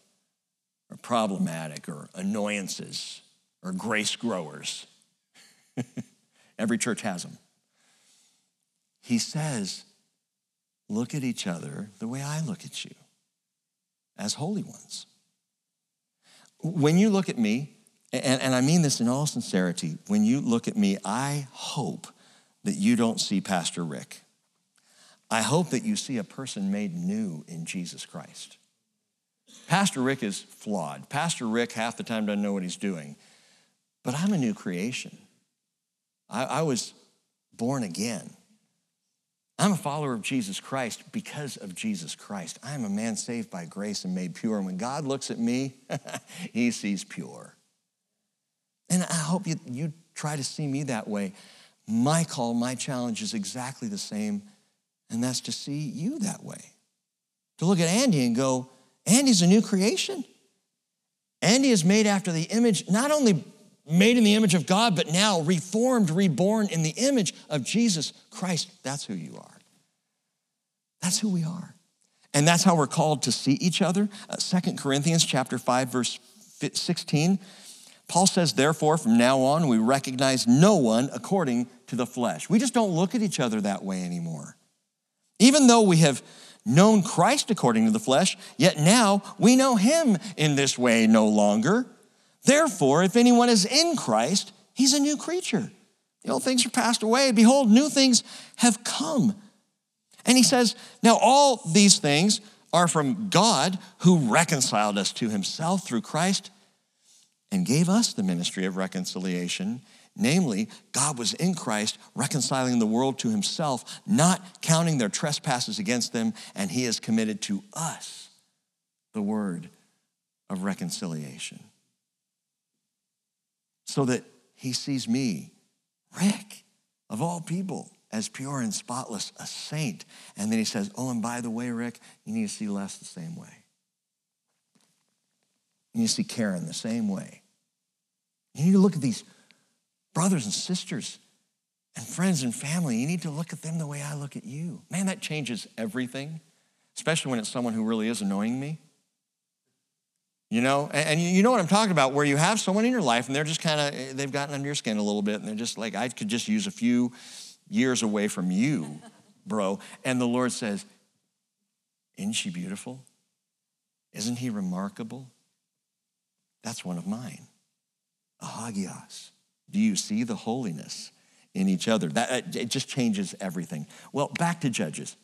or problematic or annoyances or grace growers. Every church has them. He says, Look at each other the way I look at you, as holy ones. When you look at me, and, and I mean this in all sincerity, when you look at me, I hope that you don't see Pastor Rick. I hope that you see a person made new in Jesus Christ. Pastor Rick is flawed. Pastor Rick, half the time, doesn't know what he's doing. But I'm a new creation. I, I was born again. I'm a follower of Jesus Christ because of Jesus Christ. I am a man saved by grace and made pure. And when God looks at me, he sees pure. And I hope you, you try to see me that way. My call, my challenge is exactly the same, and that's to see you that way. To look at Andy and go, Andy's a new creation. Andy is made after the image, not only made in the image of God, but now reformed, reborn in the image of Jesus Christ. That's who you are. That's who we are. And that's how we're called to see each other. Uh, 2 Corinthians chapter 5 verse 16. Paul says, therefore, from now on, we recognize no one according to the flesh. We just don't look at each other that way anymore. Even though we have known Christ according to the flesh, yet now we know him in this way no longer. Therefore, if anyone is in Christ, he's a new creature. The old things are passed away. Behold, new things have come. And he says, Now all these things are from God who reconciled us to himself through Christ and gave us the ministry of reconciliation. Namely, God was in Christ reconciling the world to himself, not counting their trespasses against them, and he has committed to us the word of reconciliation so that he sees me, Rick, of all people, as pure and spotless, a saint. And then he says, Oh, and by the way, Rick, you need to see Les the same way. You need to see Karen the same way. You need to look at these brothers and sisters and friends and family, you need to look at them the way I look at you. Man, that changes everything, especially when it's someone who really is annoying me. You know, and you know what I'm talking about, where you have someone in your life and they're just kind of, eh, they've gotten under your skin a little bit and they're just like, I could just use a few years away from you, bro. And the Lord says, Isn't she beautiful? Isn't he remarkable? That's one of mine. A hagios. Do you see the holiness in each other? That, eh, it just changes everything. Well, back to Judges.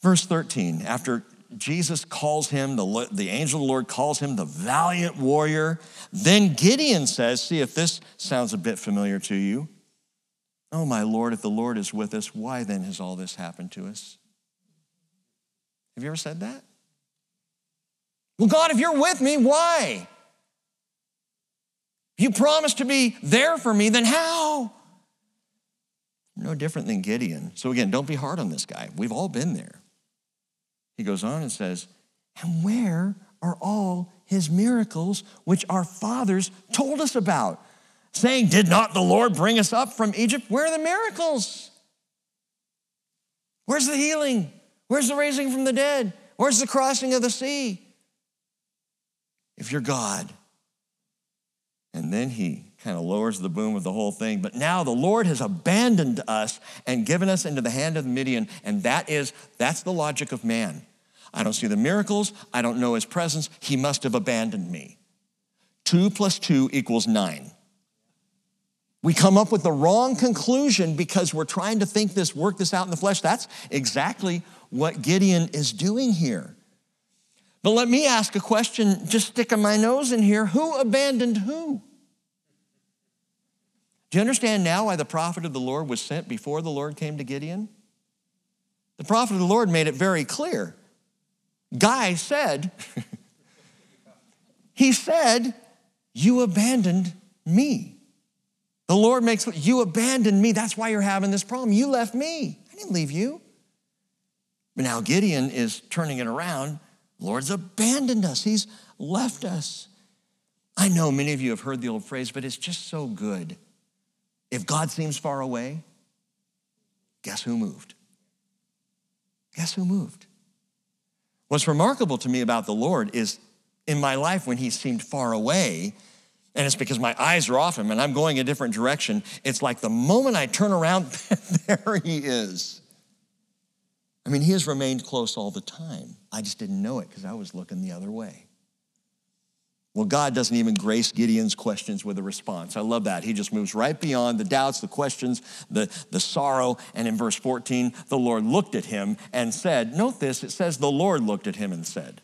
Verse 13, after Jesus calls him, the, the angel of the Lord calls him the valiant warrior. Then Gideon says, See if this sounds a bit familiar to you. Oh, my Lord, if the Lord is with us, why then has all this happened to us? Have you ever said that? Well, God, if you're with me, why? You promised to be there for me, then how? No different than Gideon. So, again, don't be hard on this guy. We've all been there. He goes on and says, And where are all his miracles which our fathers told us about? Saying, Did not the Lord bring us up from Egypt? Where are the miracles? Where's the healing? Where's the raising from the dead? Where's the crossing of the sea? If you're God, and then he kind of lowers the boom of the whole thing. But now the Lord has abandoned us and given us into the hand of Midian, and that is that's the logic of man. I don't see the miracles, I don't know his presence, he must have abandoned me. Two plus two equals nine. We come up with the wrong conclusion because we're trying to think this, work this out in the flesh. That's exactly what Gideon is doing here. But let me ask a question, just sticking my nose in here. Who abandoned who? Do you understand now why the prophet of the Lord was sent before the Lord came to Gideon? The prophet of the Lord made it very clear. Guy said, he said, You abandoned me. The Lord makes you abandoned me. That's why you're having this problem. You left me. I didn't leave you. But now Gideon is turning it around. The Lord's abandoned us, He's left us. I know many of you have heard the old phrase, but it's just so good if God seems far away, guess who moved? Guess who moved? What's remarkable to me about the Lord is in my life when he seemed far away, and it's because my eyes are off him and I'm going a different direction, it's like the moment I turn around, there he is. I mean, he has remained close all the time. I just didn't know it because I was looking the other way. Well, God doesn't even grace Gideon's questions with a response. I love that. He just moves right beyond the doubts, the questions, the, the sorrow. And in verse 14, the Lord looked at him and said, Note this, it says, the Lord looked at him and said.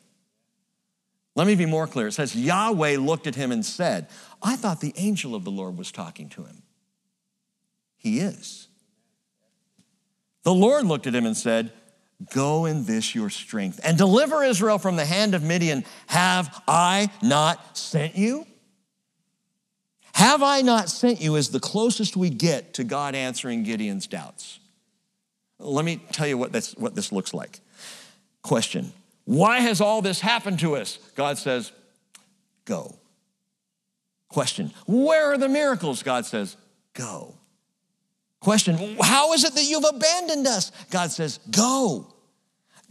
Let me be more clear. It says, Yahweh looked at him and said, I thought the angel of the Lord was talking to him. He is. The Lord looked at him and said, Go in this your strength and deliver Israel from the hand of Midian. Have I not sent you? Have I not sent you is the closest we get to God answering Gideon's doubts. Let me tell you what this, what this looks like. Question Why has all this happened to us? God says, Go. Question Where are the miracles? God says, Go. Question How is it that you've abandoned us? God says, Go.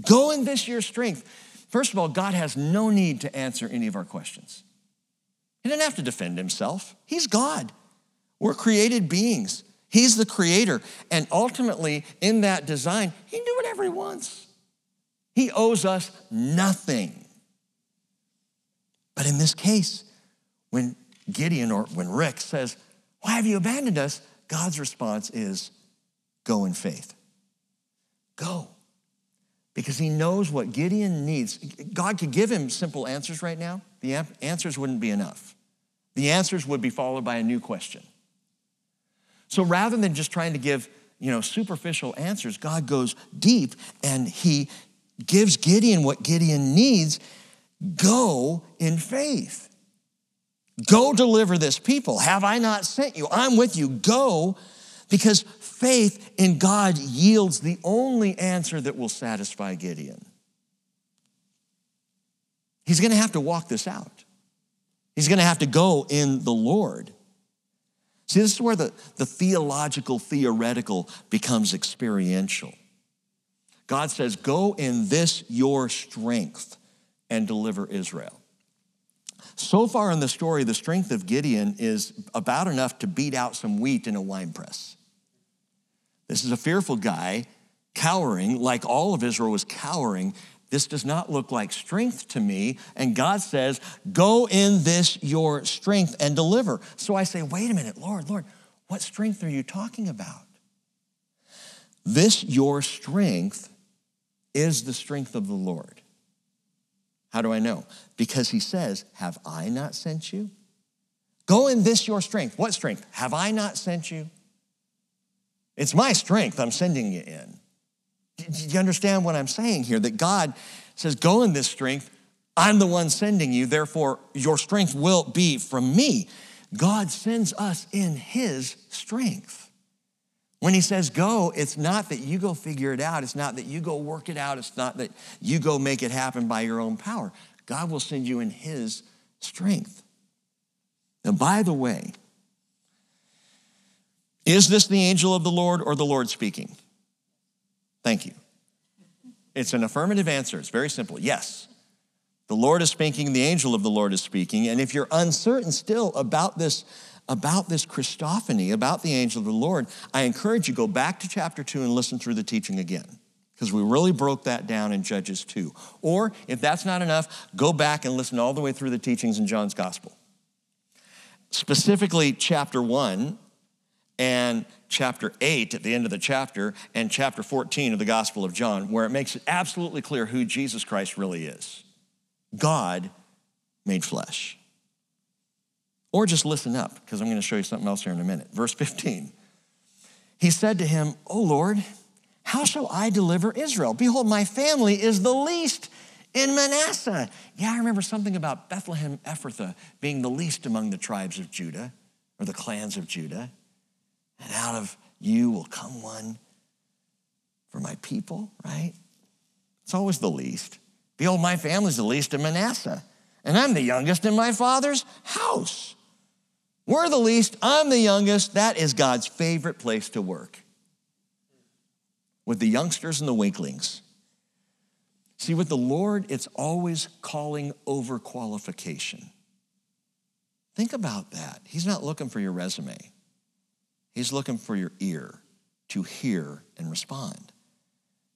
Go in this your strength. First of all, God has no need to answer any of our questions. He doesn't have to defend himself. He's God. We're created beings. He's the creator. And ultimately, in that design, he can do whatever he wants. He owes us nothing. But in this case, when Gideon or when Rick says, Why have you abandoned us? God's response is, Go in faith. Go because he knows what Gideon needs. God could give him simple answers right now. The answers wouldn't be enough. The answers would be followed by a new question. So rather than just trying to give, you know, superficial answers, God goes deep and he gives Gideon what Gideon needs. Go in faith. Go deliver this people. Have I not sent you? I'm with you. Go because faith in God yields the only answer that will satisfy Gideon. He's going to have to walk this out. He's going to have to go in the Lord. See, this is where the, the theological, theoretical becomes experiential. God says, Go in this your strength and deliver Israel. So far in the story, the strength of Gideon is about enough to beat out some wheat in a wine press. This is a fearful guy, cowering, like all of Israel was cowering. This does not look like strength to me. And God says, Go in this your strength and deliver. So I say, Wait a minute, Lord, Lord, what strength are you talking about? This your strength is the strength of the Lord. How do I know? Because he says, Have I not sent you? Go in this your strength. What strength? Have I not sent you? It's my strength I'm sending you in. Do you understand what I'm saying here? That God says, Go in this strength. I'm the one sending you, therefore, your strength will be from me. God sends us in his strength. When he says go, it's not that you go figure it out. It's not that you go work it out. It's not that you go make it happen by your own power. God will send you in his strength. Now, by the way, is this the angel of the Lord or the Lord speaking? Thank you. It's an affirmative answer. It's very simple. Yes. The Lord is speaking, the angel of the Lord is speaking. And if you're uncertain still about this about this Christophany, about the angel of the Lord, I encourage you go back to chapter 2 and listen through the teaching again because we really broke that down in Judges 2. Or if that's not enough, go back and listen all the way through the teachings in John's gospel. Specifically, chapter 1 and chapter 8 at the end of the chapter and chapter 14 of the Gospel of John, where it makes it absolutely clear who Jesus Christ really is God made flesh. Or just listen up, because I'm going to show you something else here in a minute. Verse 15. He said to him, O Lord, how shall I deliver Israel? Behold, my family is the least in Manasseh. Yeah, I remember something about Bethlehem Ephrathah being the least among the tribes of Judah or the clans of Judah. And out of you will come one for my people, right? It's always the least. Behold, my family's the least in Manasseh, and I'm the youngest in my father's house. We're the least, I'm the youngest. That is God's favorite place to work with the youngsters and the weaklings. See, with the Lord, it's always calling over qualification. Think about that. He's not looking for your resume, He's looking for your ear to hear and respond.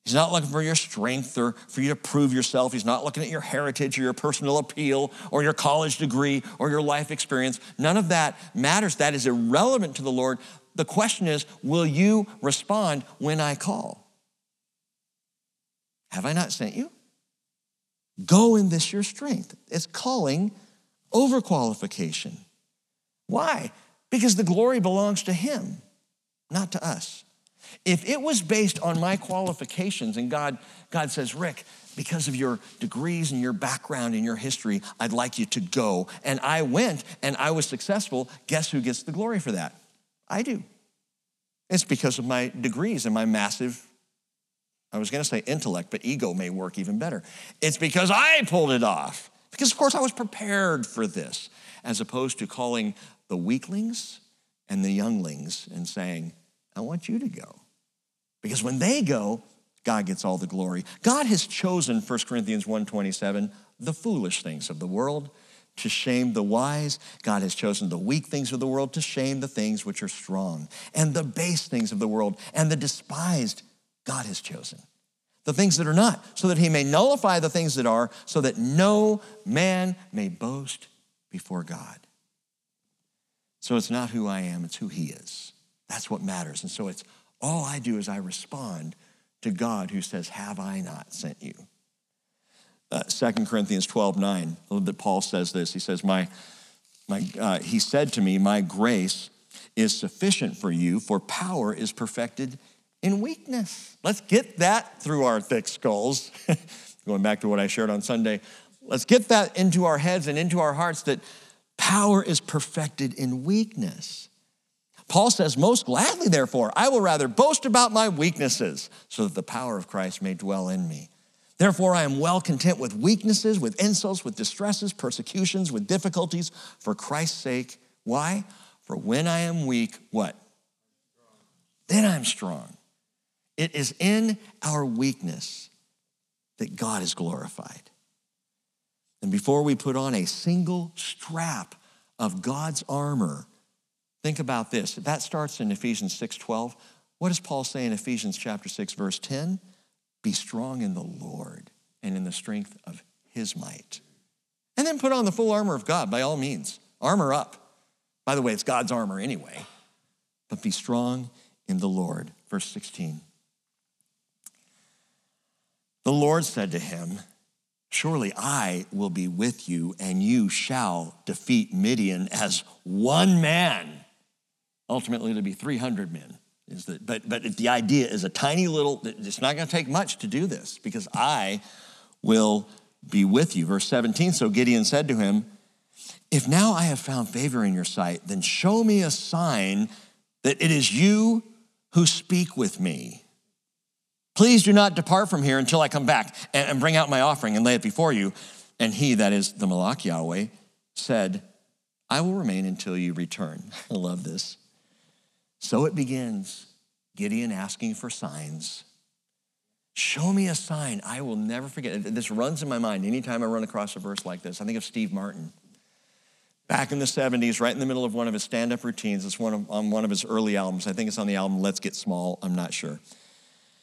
He's not looking for your strength or for you to prove yourself. He's not looking at your heritage or your personal appeal or your college degree or your life experience. None of that matters. That is irrelevant to the Lord. The question is will you respond when I call? Have I not sent you? Go in this your strength. It's calling overqualification. Why? Because the glory belongs to Him, not to us. If it was based on my qualifications and God, God says, Rick, because of your degrees and your background and your history, I'd like you to go. And I went and I was successful. Guess who gets the glory for that? I do. It's because of my degrees and my massive, I was gonna say intellect, but ego may work even better. It's because I pulled it off. Because, of course, I was prepared for this, as opposed to calling the weaklings and the younglings and saying, I want you to go. Because when they go, God gets all the glory. God has chosen, 1 Corinthians 1:27, the foolish things of the world to shame the wise. God has chosen the weak things of the world to shame the things which are strong. And the base things of the world and the despised, God has chosen. The things that are not, so that he may nullify the things that are, so that no man may boast before God. So it's not who I am, it's who he is. That's what matters. And so it's all I do is I respond to God who says, Have I not sent you? Uh, 2 Corinthians 12, 9, that Paul says this. He says, My, my, uh, He said to me, My grace is sufficient for you, for power is perfected in weakness. Let's get that through our thick skulls. Going back to what I shared on Sunday, let's get that into our heads and into our hearts that power is perfected in weakness. Paul says, Most gladly, therefore, I will rather boast about my weaknesses so that the power of Christ may dwell in me. Therefore, I am well content with weaknesses, with insults, with distresses, persecutions, with difficulties for Christ's sake. Why? For when I am weak, what? Then I'm strong. It is in our weakness that God is glorified. And before we put on a single strap of God's armor, think about this. That starts in Ephesians 6:12. What does Paul say in Ephesians chapter 6 verse 10? Be strong in the Lord and in the strength of his might. And then put on the full armor of God by all means. Armor up. By the way, it's God's armor anyway. But be strong in the Lord. Verse 16. The Lord said to him, Surely I will be with you, and you shall defeat Midian as one man. Ultimately, to be 300 men. Is that, but, but the idea is a tiny little, it's not going to take much to do this because I will be with you. Verse 17 So Gideon said to him, If now I have found favor in your sight, then show me a sign that it is you who speak with me. Please do not depart from here until I come back and, bring out my offering and lay it before you. And he, that is the Malach Yahweh, said, I will remain until you return. I love this. So it begins Gideon asking for signs. Show me a sign. I will never forget. This runs in my mind anytime I run across a verse like this. I think of Steve Martin. Back in the 70s, right in the middle of one of his stand up routines, it's one of, on one of his early albums. I think it's on the album Let's Get Small, I'm not sure.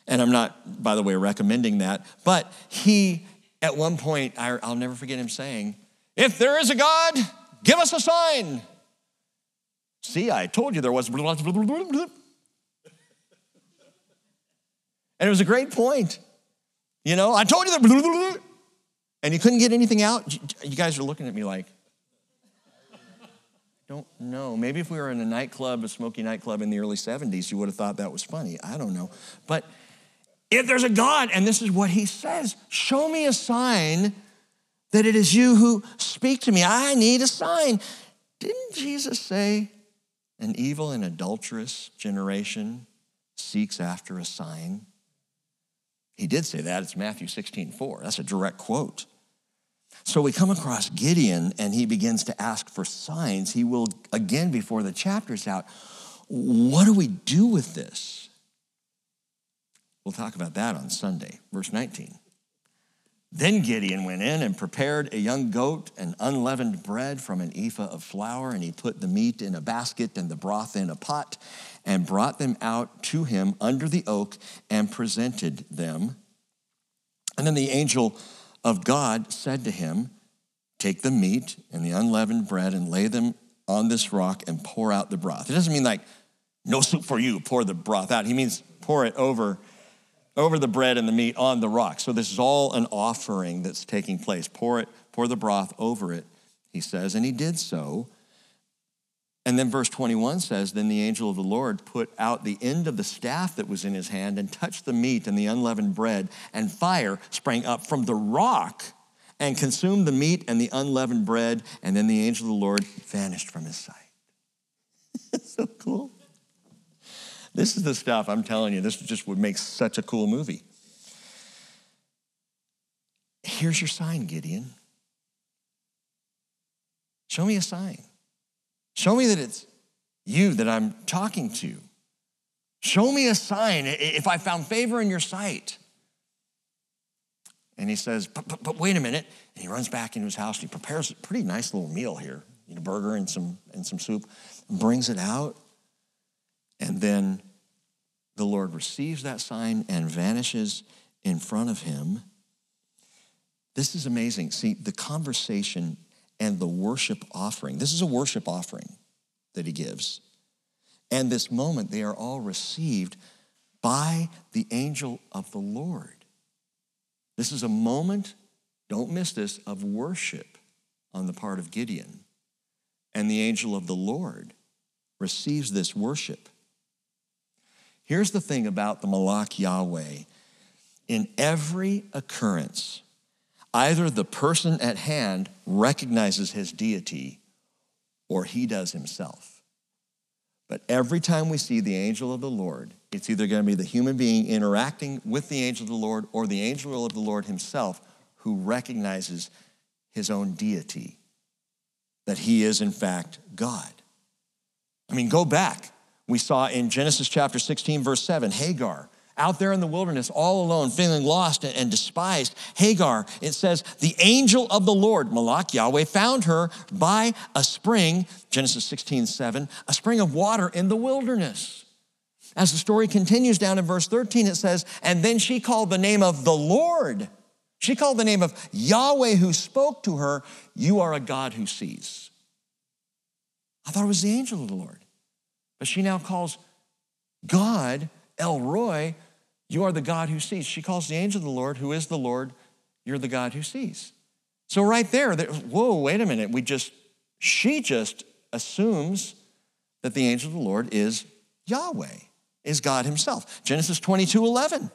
And I'm not, by the way, recommending that. But he, at one point, I, I'll never forget him saying, If there is a God, give us a sign. See, I told you there was. And it was a great point. You know, I told you that. And you couldn't get anything out. You guys are looking at me like, don't know. Maybe if we were in a nightclub, a smoky nightclub in the early 70s, you would have thought that was funny. I don't know. But if there's a God, and this is what he says show me a sign that it is you who speak to me. I need a sign. Didn't Jesus say, an evil and adulterous generation seeks after a sign? He did say that. It's Matthew 16, 4. That's a direct quote. So we come across Gideon and he begins to ask for signs. He will, again, before the chapter's out, what do we do with this? We'll talk about that on Sunday, verse 19. Then Gideon went in and prepared a young goat and unleavened bread from an ephah of flour, and he put the meat in a basket and the broth in a pot and brought them out to him under the oak and presented them. And then the angel of God said to him, Take the meat and the unleavened bread and lay them on this rock and pour out the broth. It doesn't mean like, no soup for you, pour the broth out. He means pour it over, over the bread and the meat on the rock. So this is all an offering that's taking place. Pour it, pour the broth over it, he says. And he did so. And then verse 21 says, Then the angel of the Lord put out the end of the staff that was in his hand and touched the meat and the unleavened bread, and fire sprang up from the rock and consumed the meat and the unleavened bread. And then the angel of the Lord vanished from his sight. So cool. This is the stuff I'm telling you, this just would make such a cool movie. Here's your sign, Gideon. Show me a sign. Show me that it's you that I'm talking to. Show me a sign if I found favor in your sight. And he says, but, but, wait a minute. And he runs back into his house and he prepares a pretty nice little meal here, a burger and some, and some soup, brings it out. And then the Lord receives that sign and vanishes in front of him. This is amazing. See, the conversation and the worship offering. This is a worship offering that he gives. And this moment, they are all received by the angel of the Lord. This is a moment, don't miss this, of worship on the part of Gideon. And the angel of the Lord receives this worship. Here's the thing about the Malach Yahweh in every occurrence, Either the person at hand recognizes his deity or he does himself. But every time we see the angel of the Lord, it's either going to be the human being interacting with the angel of the Lord or the angel of the Lord himself who recognizes his own deity, that he is in fact God. I mean, go back. We saw in Genesis chapter 16, verse 7, Hagar out there in the wilderness, all alone, feeling lost and despised. Hagar, it says, the angel of the Lord, Malak Yahweh, found her by a spring, Genesis 16, 7, a spring of water in the wilderness. As the story continues down in verse 13, it says, and then she called the name of the Lord. She called the name of Yahweh who spoke to her, You are a God who sees. I thought it was the angel of the Lord. But she now calls God El Roi, you are the God who sees. She calls the angel of the Lord, who is the Lord, you're the God who sees. So right there, whoa, wait a minute. We just, she just assumes that the angel of the Lord is Yahweh, is God himself. Genesis 22, 11.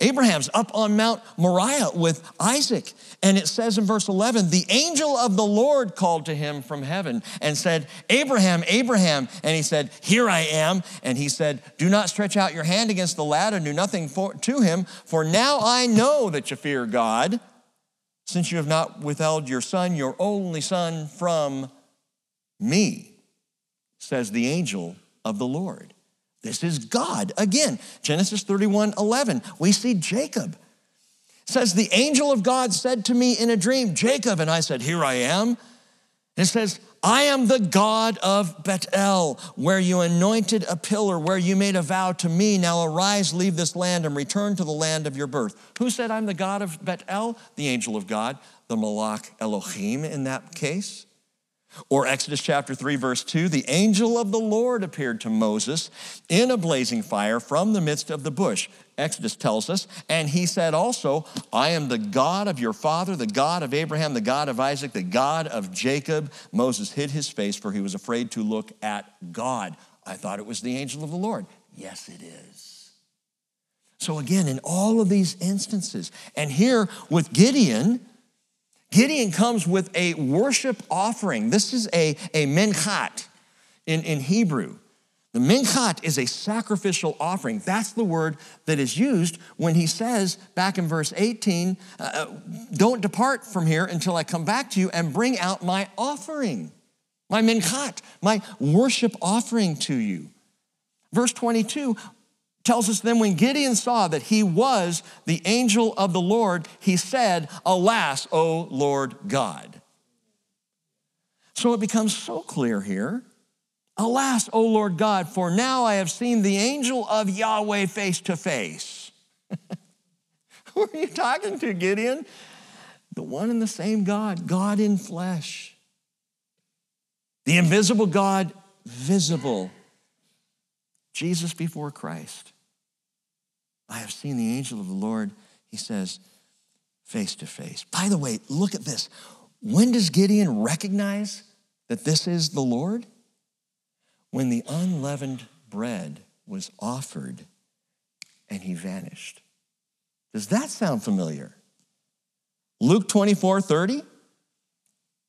Abraham's up on Mount Moriah with Isaac. And it says in verse 11, the angel of the Lord called to him from heaven and said, Abraham, Abraham. And he said, Here I am. And he said, Do not stretch out your hand against the lad and do nothing for, to him, for now I know that you fear God, since you have not withheld your son, your only son, from me, says the angel of the Lord. This is God. Again, Genesis 31 11, we see Jacob. Says, The angel of God said to me in a dream, Jacob. And I said, Here I am. it says, I am the God of Bethel, where you anointed a pillar, where you made a vow to me. Now arise, leave this land, and return to the land of your birth. Who said I'm the God of Bethel? The angel of God, the Malak Elohim in that case. Or Exodus chapter 3, verse 2 the angel of the Lord appeared to Moses in a blazing fire from the midst of the bush. Exodus tells us, and he said also, I am the God of your father, the God of Abraham, the God of Isaac, the God of Jacob. Moses hid his face, for he was afraid to look at God. I thought it was the angel of the Lord. Yes, it is. So, again, in all of these instances, and here with Gideon, Gideon comes with a worship offering. This is a, a minchat in, in Hebrew. The minchat is a sacrificial offering. That's the word that is used when he says back in verse 18, uh, uh, Don't depart from here until I come back to you and bring out my offering, my minchat, my worship offering to you. Verse 22 tells us then when Gideon saw that he was the angel of the Lord, he said, Alas, O Lord God. So it becomes so clear here. Alas, O Lord God, for now I have seen the angel of Yahweh face to face. Who are you talking to, Gideon? The one and the same God, God in flesh. The invisible God, visible Jesus before Christ. I have seen the angel of the Lord, he says, face to face. By the way, look at this. When does Gideon recognize that this is the Lord? When the unleavened bread was offered and he vanished. Does that sound familiar? Luke 24 30,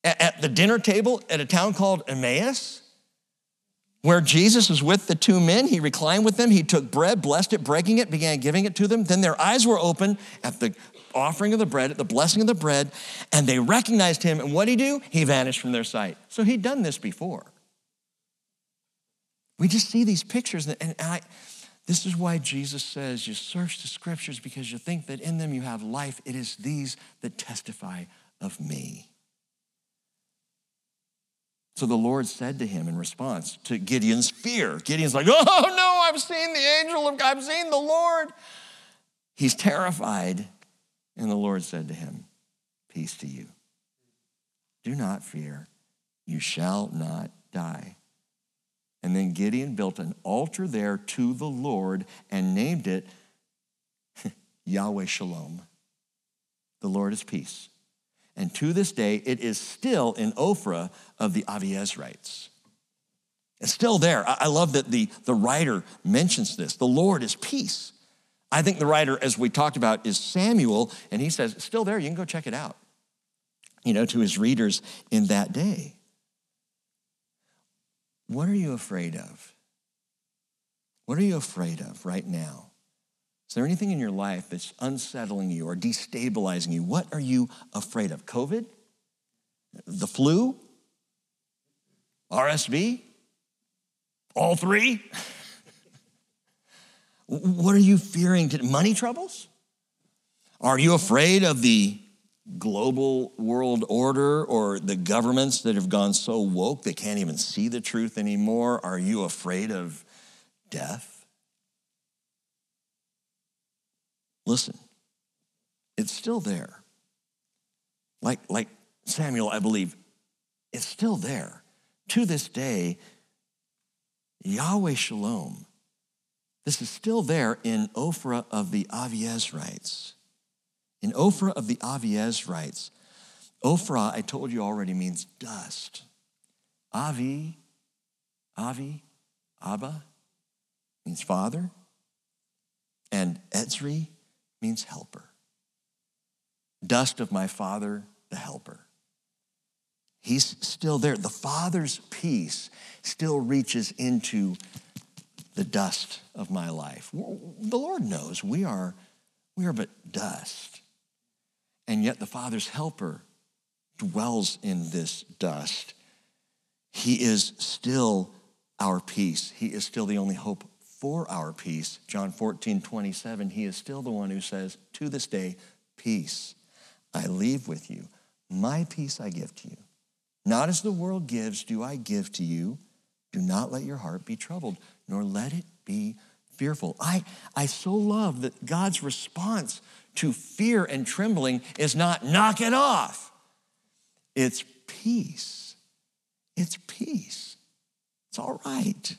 at the dinner table at a town called Emmaus, where Jesus was with the two men, he reclined with them. He took bread, blessed it, breaking it, began giving it to them. Then their eyes were open at the offering of the bread, at the blessing of the bread, and they recognized him. And what did he do? He vanished from their sight. So he'd done this before. We just see these pictures, and I, this is why Jesus says you search the scriptures because you think that in them you have life. It is these that testify of me. So the Lord said to him in response to Gideon's fear Gideon's like, oh no, I've seen the angel of God, I've seen the Lord. He's terrified. And the Lord said to him, Peace to you. Do not fear. You shall not die. And then Gideon built an altar there to the Lord and named it Yahweh Shalom. The Lord is peace. And to this day, it is still in Ophrah of the Abiezrites. It's still there. I love that the, the writer mentions this. The Lord is peace. I think the writer, as we talked about, is Samuel, and he says, it's still there. You can go check it out, you know, to his readers in that day. What are you afraid of? What are you afraid of right now? Is there anything in your life that's unsettling you or destabilizing you? What are you afraid of? COVID? The flu? RSV? All three? what are you fearing? Money troubles? Are you afraid of the global world order or the governments that have gone so woke they can't even see the truth anymore? Are you afraid of death? Listen, it's still there. Like, like Samuel, I believe, it's still there. To this day, Yahweh Shalom, this is still there in Ophrah of the Abiezrites. In Ophrah of the Abiezrites, Ophrah, I told you already, means dust. Avi, Avi, Abba means father. And Etzri means helper. Dust of my father, the helper. He's still there. The Father's peace still reaches into the dust of my life. The Lord knows we are, we are but dust. And yet the Father's helper dwells in this dust. He is still our peace. He is still the only hope for our peace. John 14, 27, he is still the one who says, To this day, peace I leave with you. My peace I give to you. Not as the world gives, do I give to you. Do not let your heart be troubled, nor let it be fearful. I, I so love that God's response to fear and trembling is not knock it off, it's peace. It's peace. It's all right.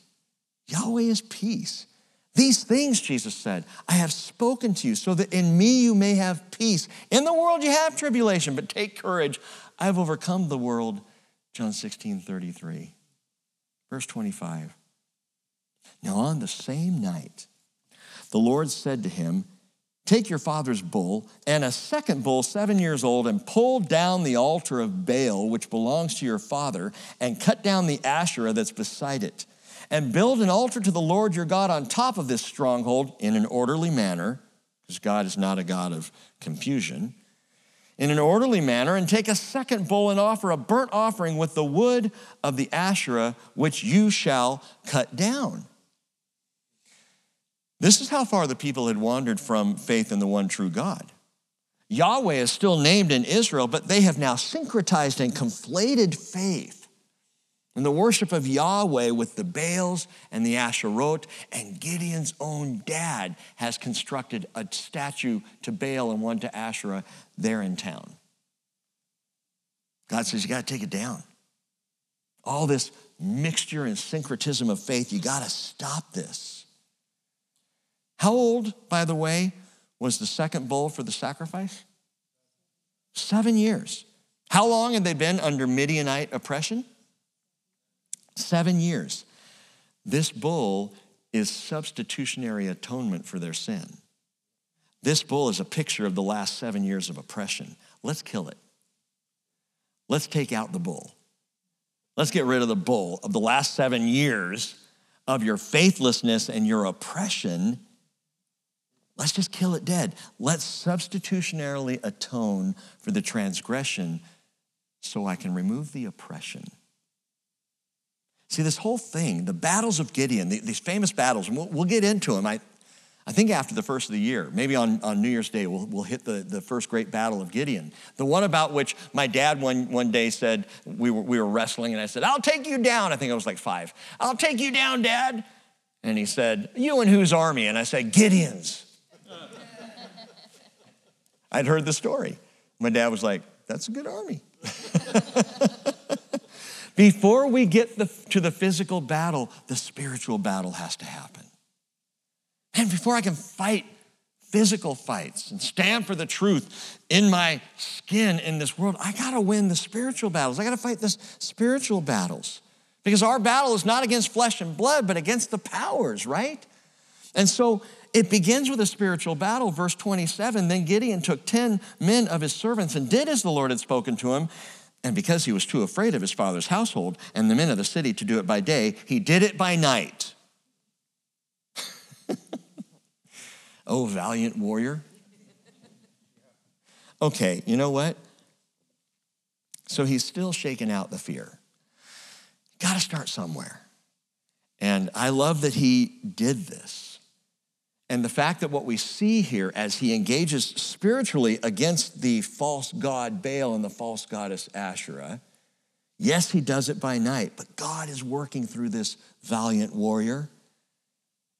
Yahweh is peace. These things, Jesus said, I have spoken to you so that in me you may have peace. In the world you have tribulation, but take courage. I have overcome the world. John 16, 33. Verse 25. Now, on the same night, the Lord said to him, Take your father's bull and a second bull, seven years old, and pull down the altar of Baal, which belongs to your father, and cut down the Asherah that's beside it, and build an altar to the Lord your God on top of this stronghold in an orderly manner, because God is not a God of confusion, in an orderly manner, and take a second bull and offer a burnt offering with the wood of the Asherah, which you shall cut down. This is how far the people had wandered from faith in the one true God. Yahweh is still named in Israel, but they have now syncretized and conflated faith in the worship of Yahweh with the Baals and the Asherot, and Gideon's own dad has constructed a statue to Baal and one to Asherah there in town. God says, You got to take it down. All this mixture and syncretism of faith, you got to stop this. How old, by the way, was the second bull for the sacrifice? Seven years. How long had they been under Midianite oppression? Seven years. This bull is substitutionary atonement for their sin. This bull is a picture of the last seven years of oppression. Let's kill it. Let's take out the bull. Let's get rid of the bull of the last seven years of your faithlessness and your oppression Let's just kill it dead. Let's substitutionarily atone for the transgression so I can remove the oppression. See, this whole thing, the battles of Gideon, these famous battles, and we'll, we'll get into them. I, I think after the first of the year, maybe on, on New Year's Day, we'll, we'll hit the, the first great battle of Gideon. The one about which my dad one, one day said, we were, we were wrestling, and I said, I'll take you down. I think I was like five. I'll take you down, Dad. And he said, You and whose army? And I said, Gideon's. I'd heard the story. My dad was like, That's a good army. Before we get the, to the physical battle, the spiritual battle has to happen. And before I can fight physical fights and stand for the truth in my skin in this world, I gotta win the spiritual battles. I gotta fight the spiritual battles. Because our battle is not against flesh and blood, but against the powers, right? And so it begins with a spiritual battle. Verse 27 Then Gideon took 10 men of his servants and did as the Lord had spoken to him. And because he was too afraid of his father's household and the men of the city to do it by day, he did it by night. oh, valiant warrior. Okay, you know what? So he's still shaking out the fear. Got to start somewhere. And I love that he did this. And the fact that what we see here as he engages spiritually against the false god Baal and the false goddess Asherah, yes, he does it by night, but God is working through this valiant warrior.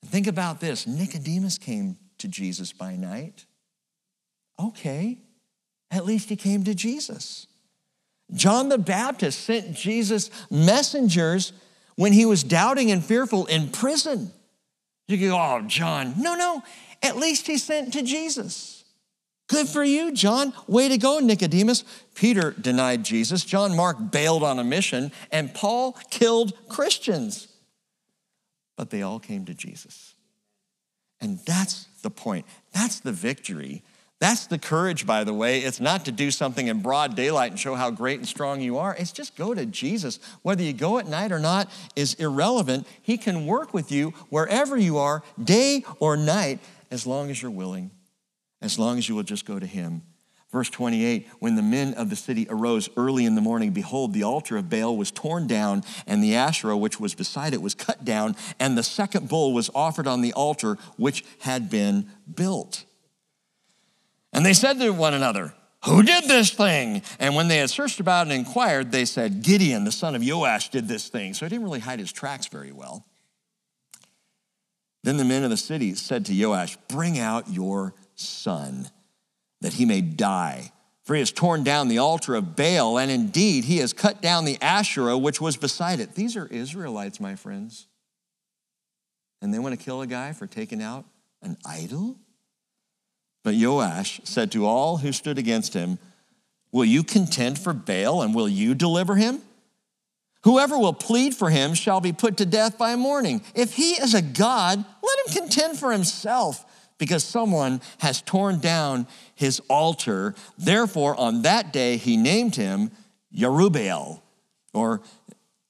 think about this Nicodemus came to Jesus by night. Okay, at least he came to Jesus. John the Baptist sent Jesus messengers when he was doubting and fearful in prison. You go, oh, John. No, no, at least he sent to Jesus. Good for you, John. Way to go, Nicodemus. Peter denied Jesus. John Mark bailed on a mission, and Paul killed Christians. But they all came to Jesus. And that's the point. That's the victory that's the courage, by the way. It's not to do something in broad daylight and show how great and strong you are. It's just go to Jesus. Whether you go at night or not is irrelevant. He can work with you wherever you are, day or night, as long as you're willing, as long as you will just go to Him. Verse 28 When the men of the city arose early in the morning, behold, the altar of Baal was torn down, and the Asherah which was beside it was cut down, and the second bull was offered on the altar which had been built. And they said to one another, Who did this thing? And when they had searched about and inquired, they said, Gideon, the son of Joash, did this thing. So he didn't really hide his tracks very well. Then the men of the city said to Joash, Bring out your son, that he may die. For he has torn down the altar of Baal, and indeed he has cut down the Asherah which was beside it. These are Israelites, my friends. And they want to kill a guy for taking out an idol? But Joash said to all who stood against him, Will you contend for Baal and will you deliver him? Whoever will plead for him shall be put to death by morning. If he is a God, let him contend for himself, because someone has torn down his altar. Therefore, on that day, he named him Yerubbaal, or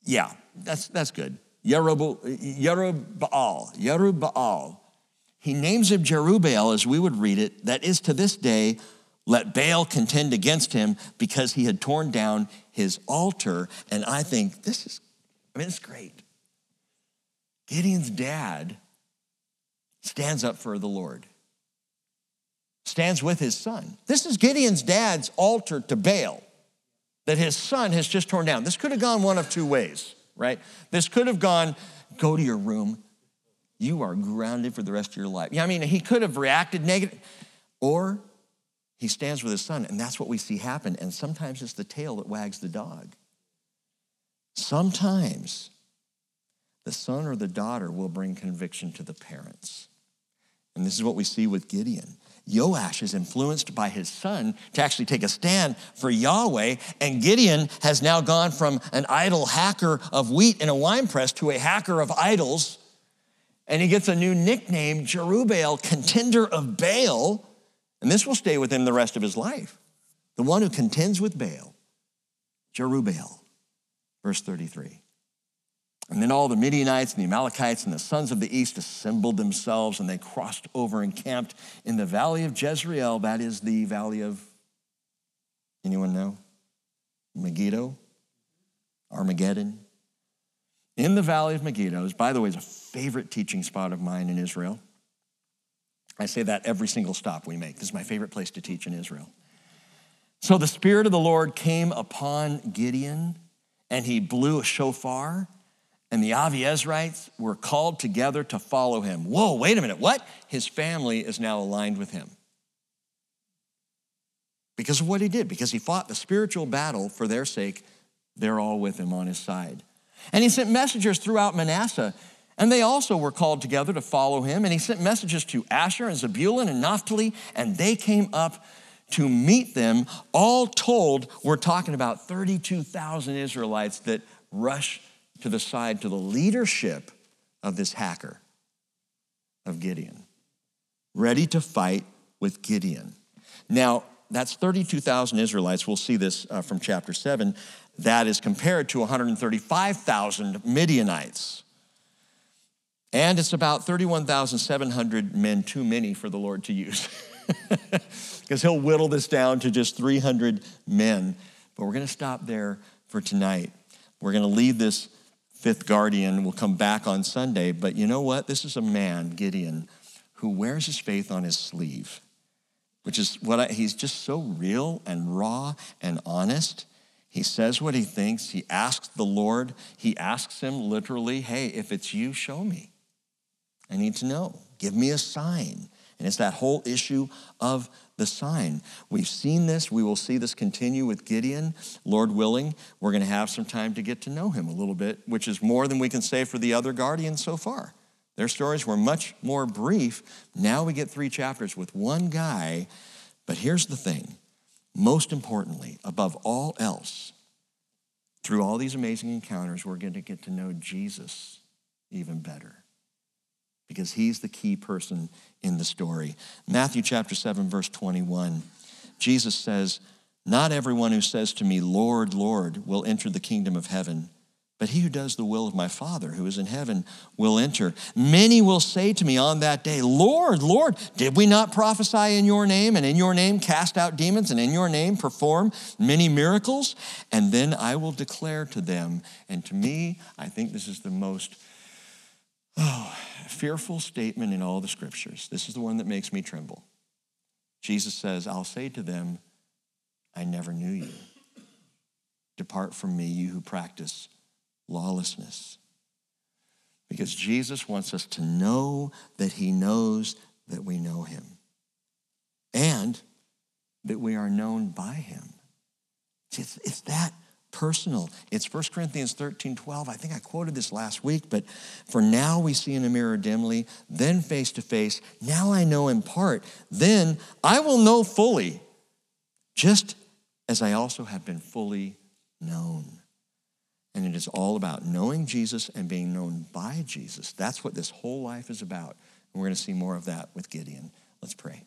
yeah, that's, that's good. Yerubbaal, Yerubbaal, he names him Jerubbaal as we would read it, that is to this day, let Baal contend against him because he had torn down his altar. And I think this is, I mean, it's great. Gideon's dad stands up for the Lord, stands with his son. This is Gideon's dad's altar to Baal that his son has just torn down. This could have gone one of two ways, right? This could have gone, go to your room, you are grounded for the rest of your life. Yeah, I mean, he could have reacted negative, or he stands with his son, and that's what we see happen. And sometimes it's the tail that wags the dog. Sometimes the son or the daughter will bring conviction to the parents. And this is what we see with Gideon. Joash is influenced by his son to actually take a stand for Yahweh, and Gideon has now gone from an idol hacker of wheat in a wine press to a hacker of idols and he gets a new nickname, Jerubbaal, contender of Baal. And this will stay with him the rest of his life. The one who contends with Baal, Jerubbaal. Verse 33. And then all the Midianites and the Amalekites and the sons of the east assembled themselves and they crossed over and camped in the valley of Jezreel. That is the valley of, anyone know? Megiddo? Armageddon? In the valley of Megiddo, is, by the way, is a favorite teaching spot of mine in Israel. I say that every single stop we make. This is my favorite place to teach in Israel. So the Spirit of the Lord came upon Gideon, and he blew a shofar, and the Abiezrites were called together to follow him. Whoa, wait a minute, what? His family is now aligned with him. Because of what he did, because he fought the spiritual battle for their sake, they're all with him on his side. And he sent messengers throughout Manasseh, and they also were called together to follow him. And he sent messages to Asher and Zebulun and Naphtali, and they came up to meet them. All told, we're talking about 32,000 Israelites that rush to the side to the leadership of this hacker of Gideon, ready to fight with Gideon. Now, that's 32,000 Israelites. We'll see this uh, from chapter 7. That is compared to 135,000 Midianites. And it's about 31,700 men too many for the Lord to use. Because he'll whittle this down to just 300 men. But we're going to stop there for tonight. We're going to leave this fifth guardian We'll come back on Sunday. But you know what? This is a man, Gideon, who wears his faith on his sleeve, which is what I, he's just so real and raw and honest. He says what he thinks. He asks the Lord, he asks him literally, hey, if it's you, show me. I need to know. Give me a sign. And it's that whole issue of the sign. We've seen this. We will see this continue with Gideon. Lord willing, we're going to have some time to get to know him a little bit, which is more than we can say for the other guardians so far. Their stories were much more brief. Now we get three chapters with one guy. But here's the thing most importantly, above all else, through all these amazing encounters, we're going to get to know Jesus even better because he's the key person in the story. Matthew chapter 7, verse 21, Jesus says, Not everyone who says to me, Lord, Lord, will enter the kingdom of heaven. But he who does the will of my Father who is in heaven will enter. Many will say to me on that day, Lord, Lord, did we not prophesy in your name and in your name cast out demons and in your name perform many miracles? And then I will declare to them, and to me, I think this is the most Oh, fearful statement in all the scriptures. This is the one that makes me tremble. Jesus says, I'll say to them, I never knew you. Depart from me, you who practice lawlessness. Because Jesus wants us to know that he knows that we know him and that we are known by him. It's, it's that personal. It's 1 Corinthians 13 12. I think I quoted this last week, but for now we see in a mirror dimly, then face to face. Now I know in part. Then I will know fully, just as I also have been fully known. And it is all about knowing Jesus and being known by Jesus. That's what this whole life is about. And we're going to see more of that with Gideon. Let's pray.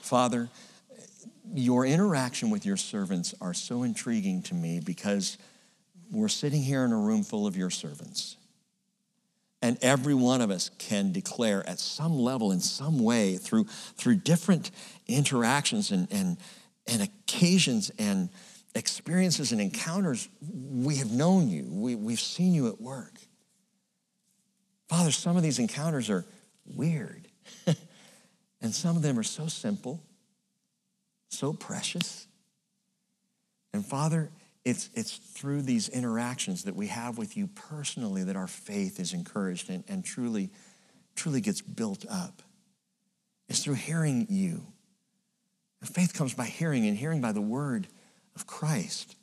Father, your interaction with your servants are so intriguing to me because we're sitting here in a room full of your servants. And every one of us can declare at some level, in some way, through, through different interactions and, and, and occasions and experiences and encounters, we have known you. We, we've seen you at work. Father, some of these encounters are weird, and some of them are so simple so precious. And Father, it's, it's through these interactions that we have with you personally that our faith is encouraged and, and truly, truly gets built up. It's through hearing you. And faith comes by hearing, and hearing by the word of Christ.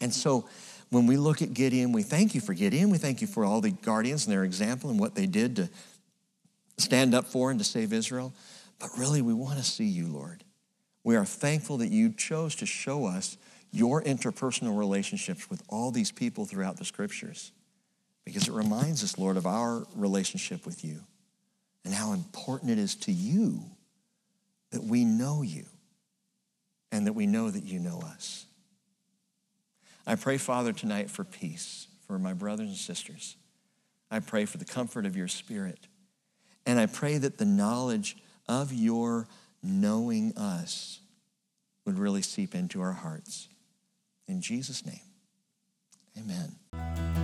And so when we look at Gideon, we thank you for Gideon. We thank you for all the guardians and their example and what they did to stand up for and to save Israel. But really, we want to see you, Lord. We are thankful that you chose to show us your interpersonal relationships with all these people throughout the scriptures because it reminds us, Lord, of our relationship with you and how important it is to you that we know you and that we know that you know us. I pray, Father, tonight for peace for my brothers and sisters. I pray for the comfort of your spirit. And I pray that the knowledge of your knowing us would really seep into our hearts. In Jesus' name, amen.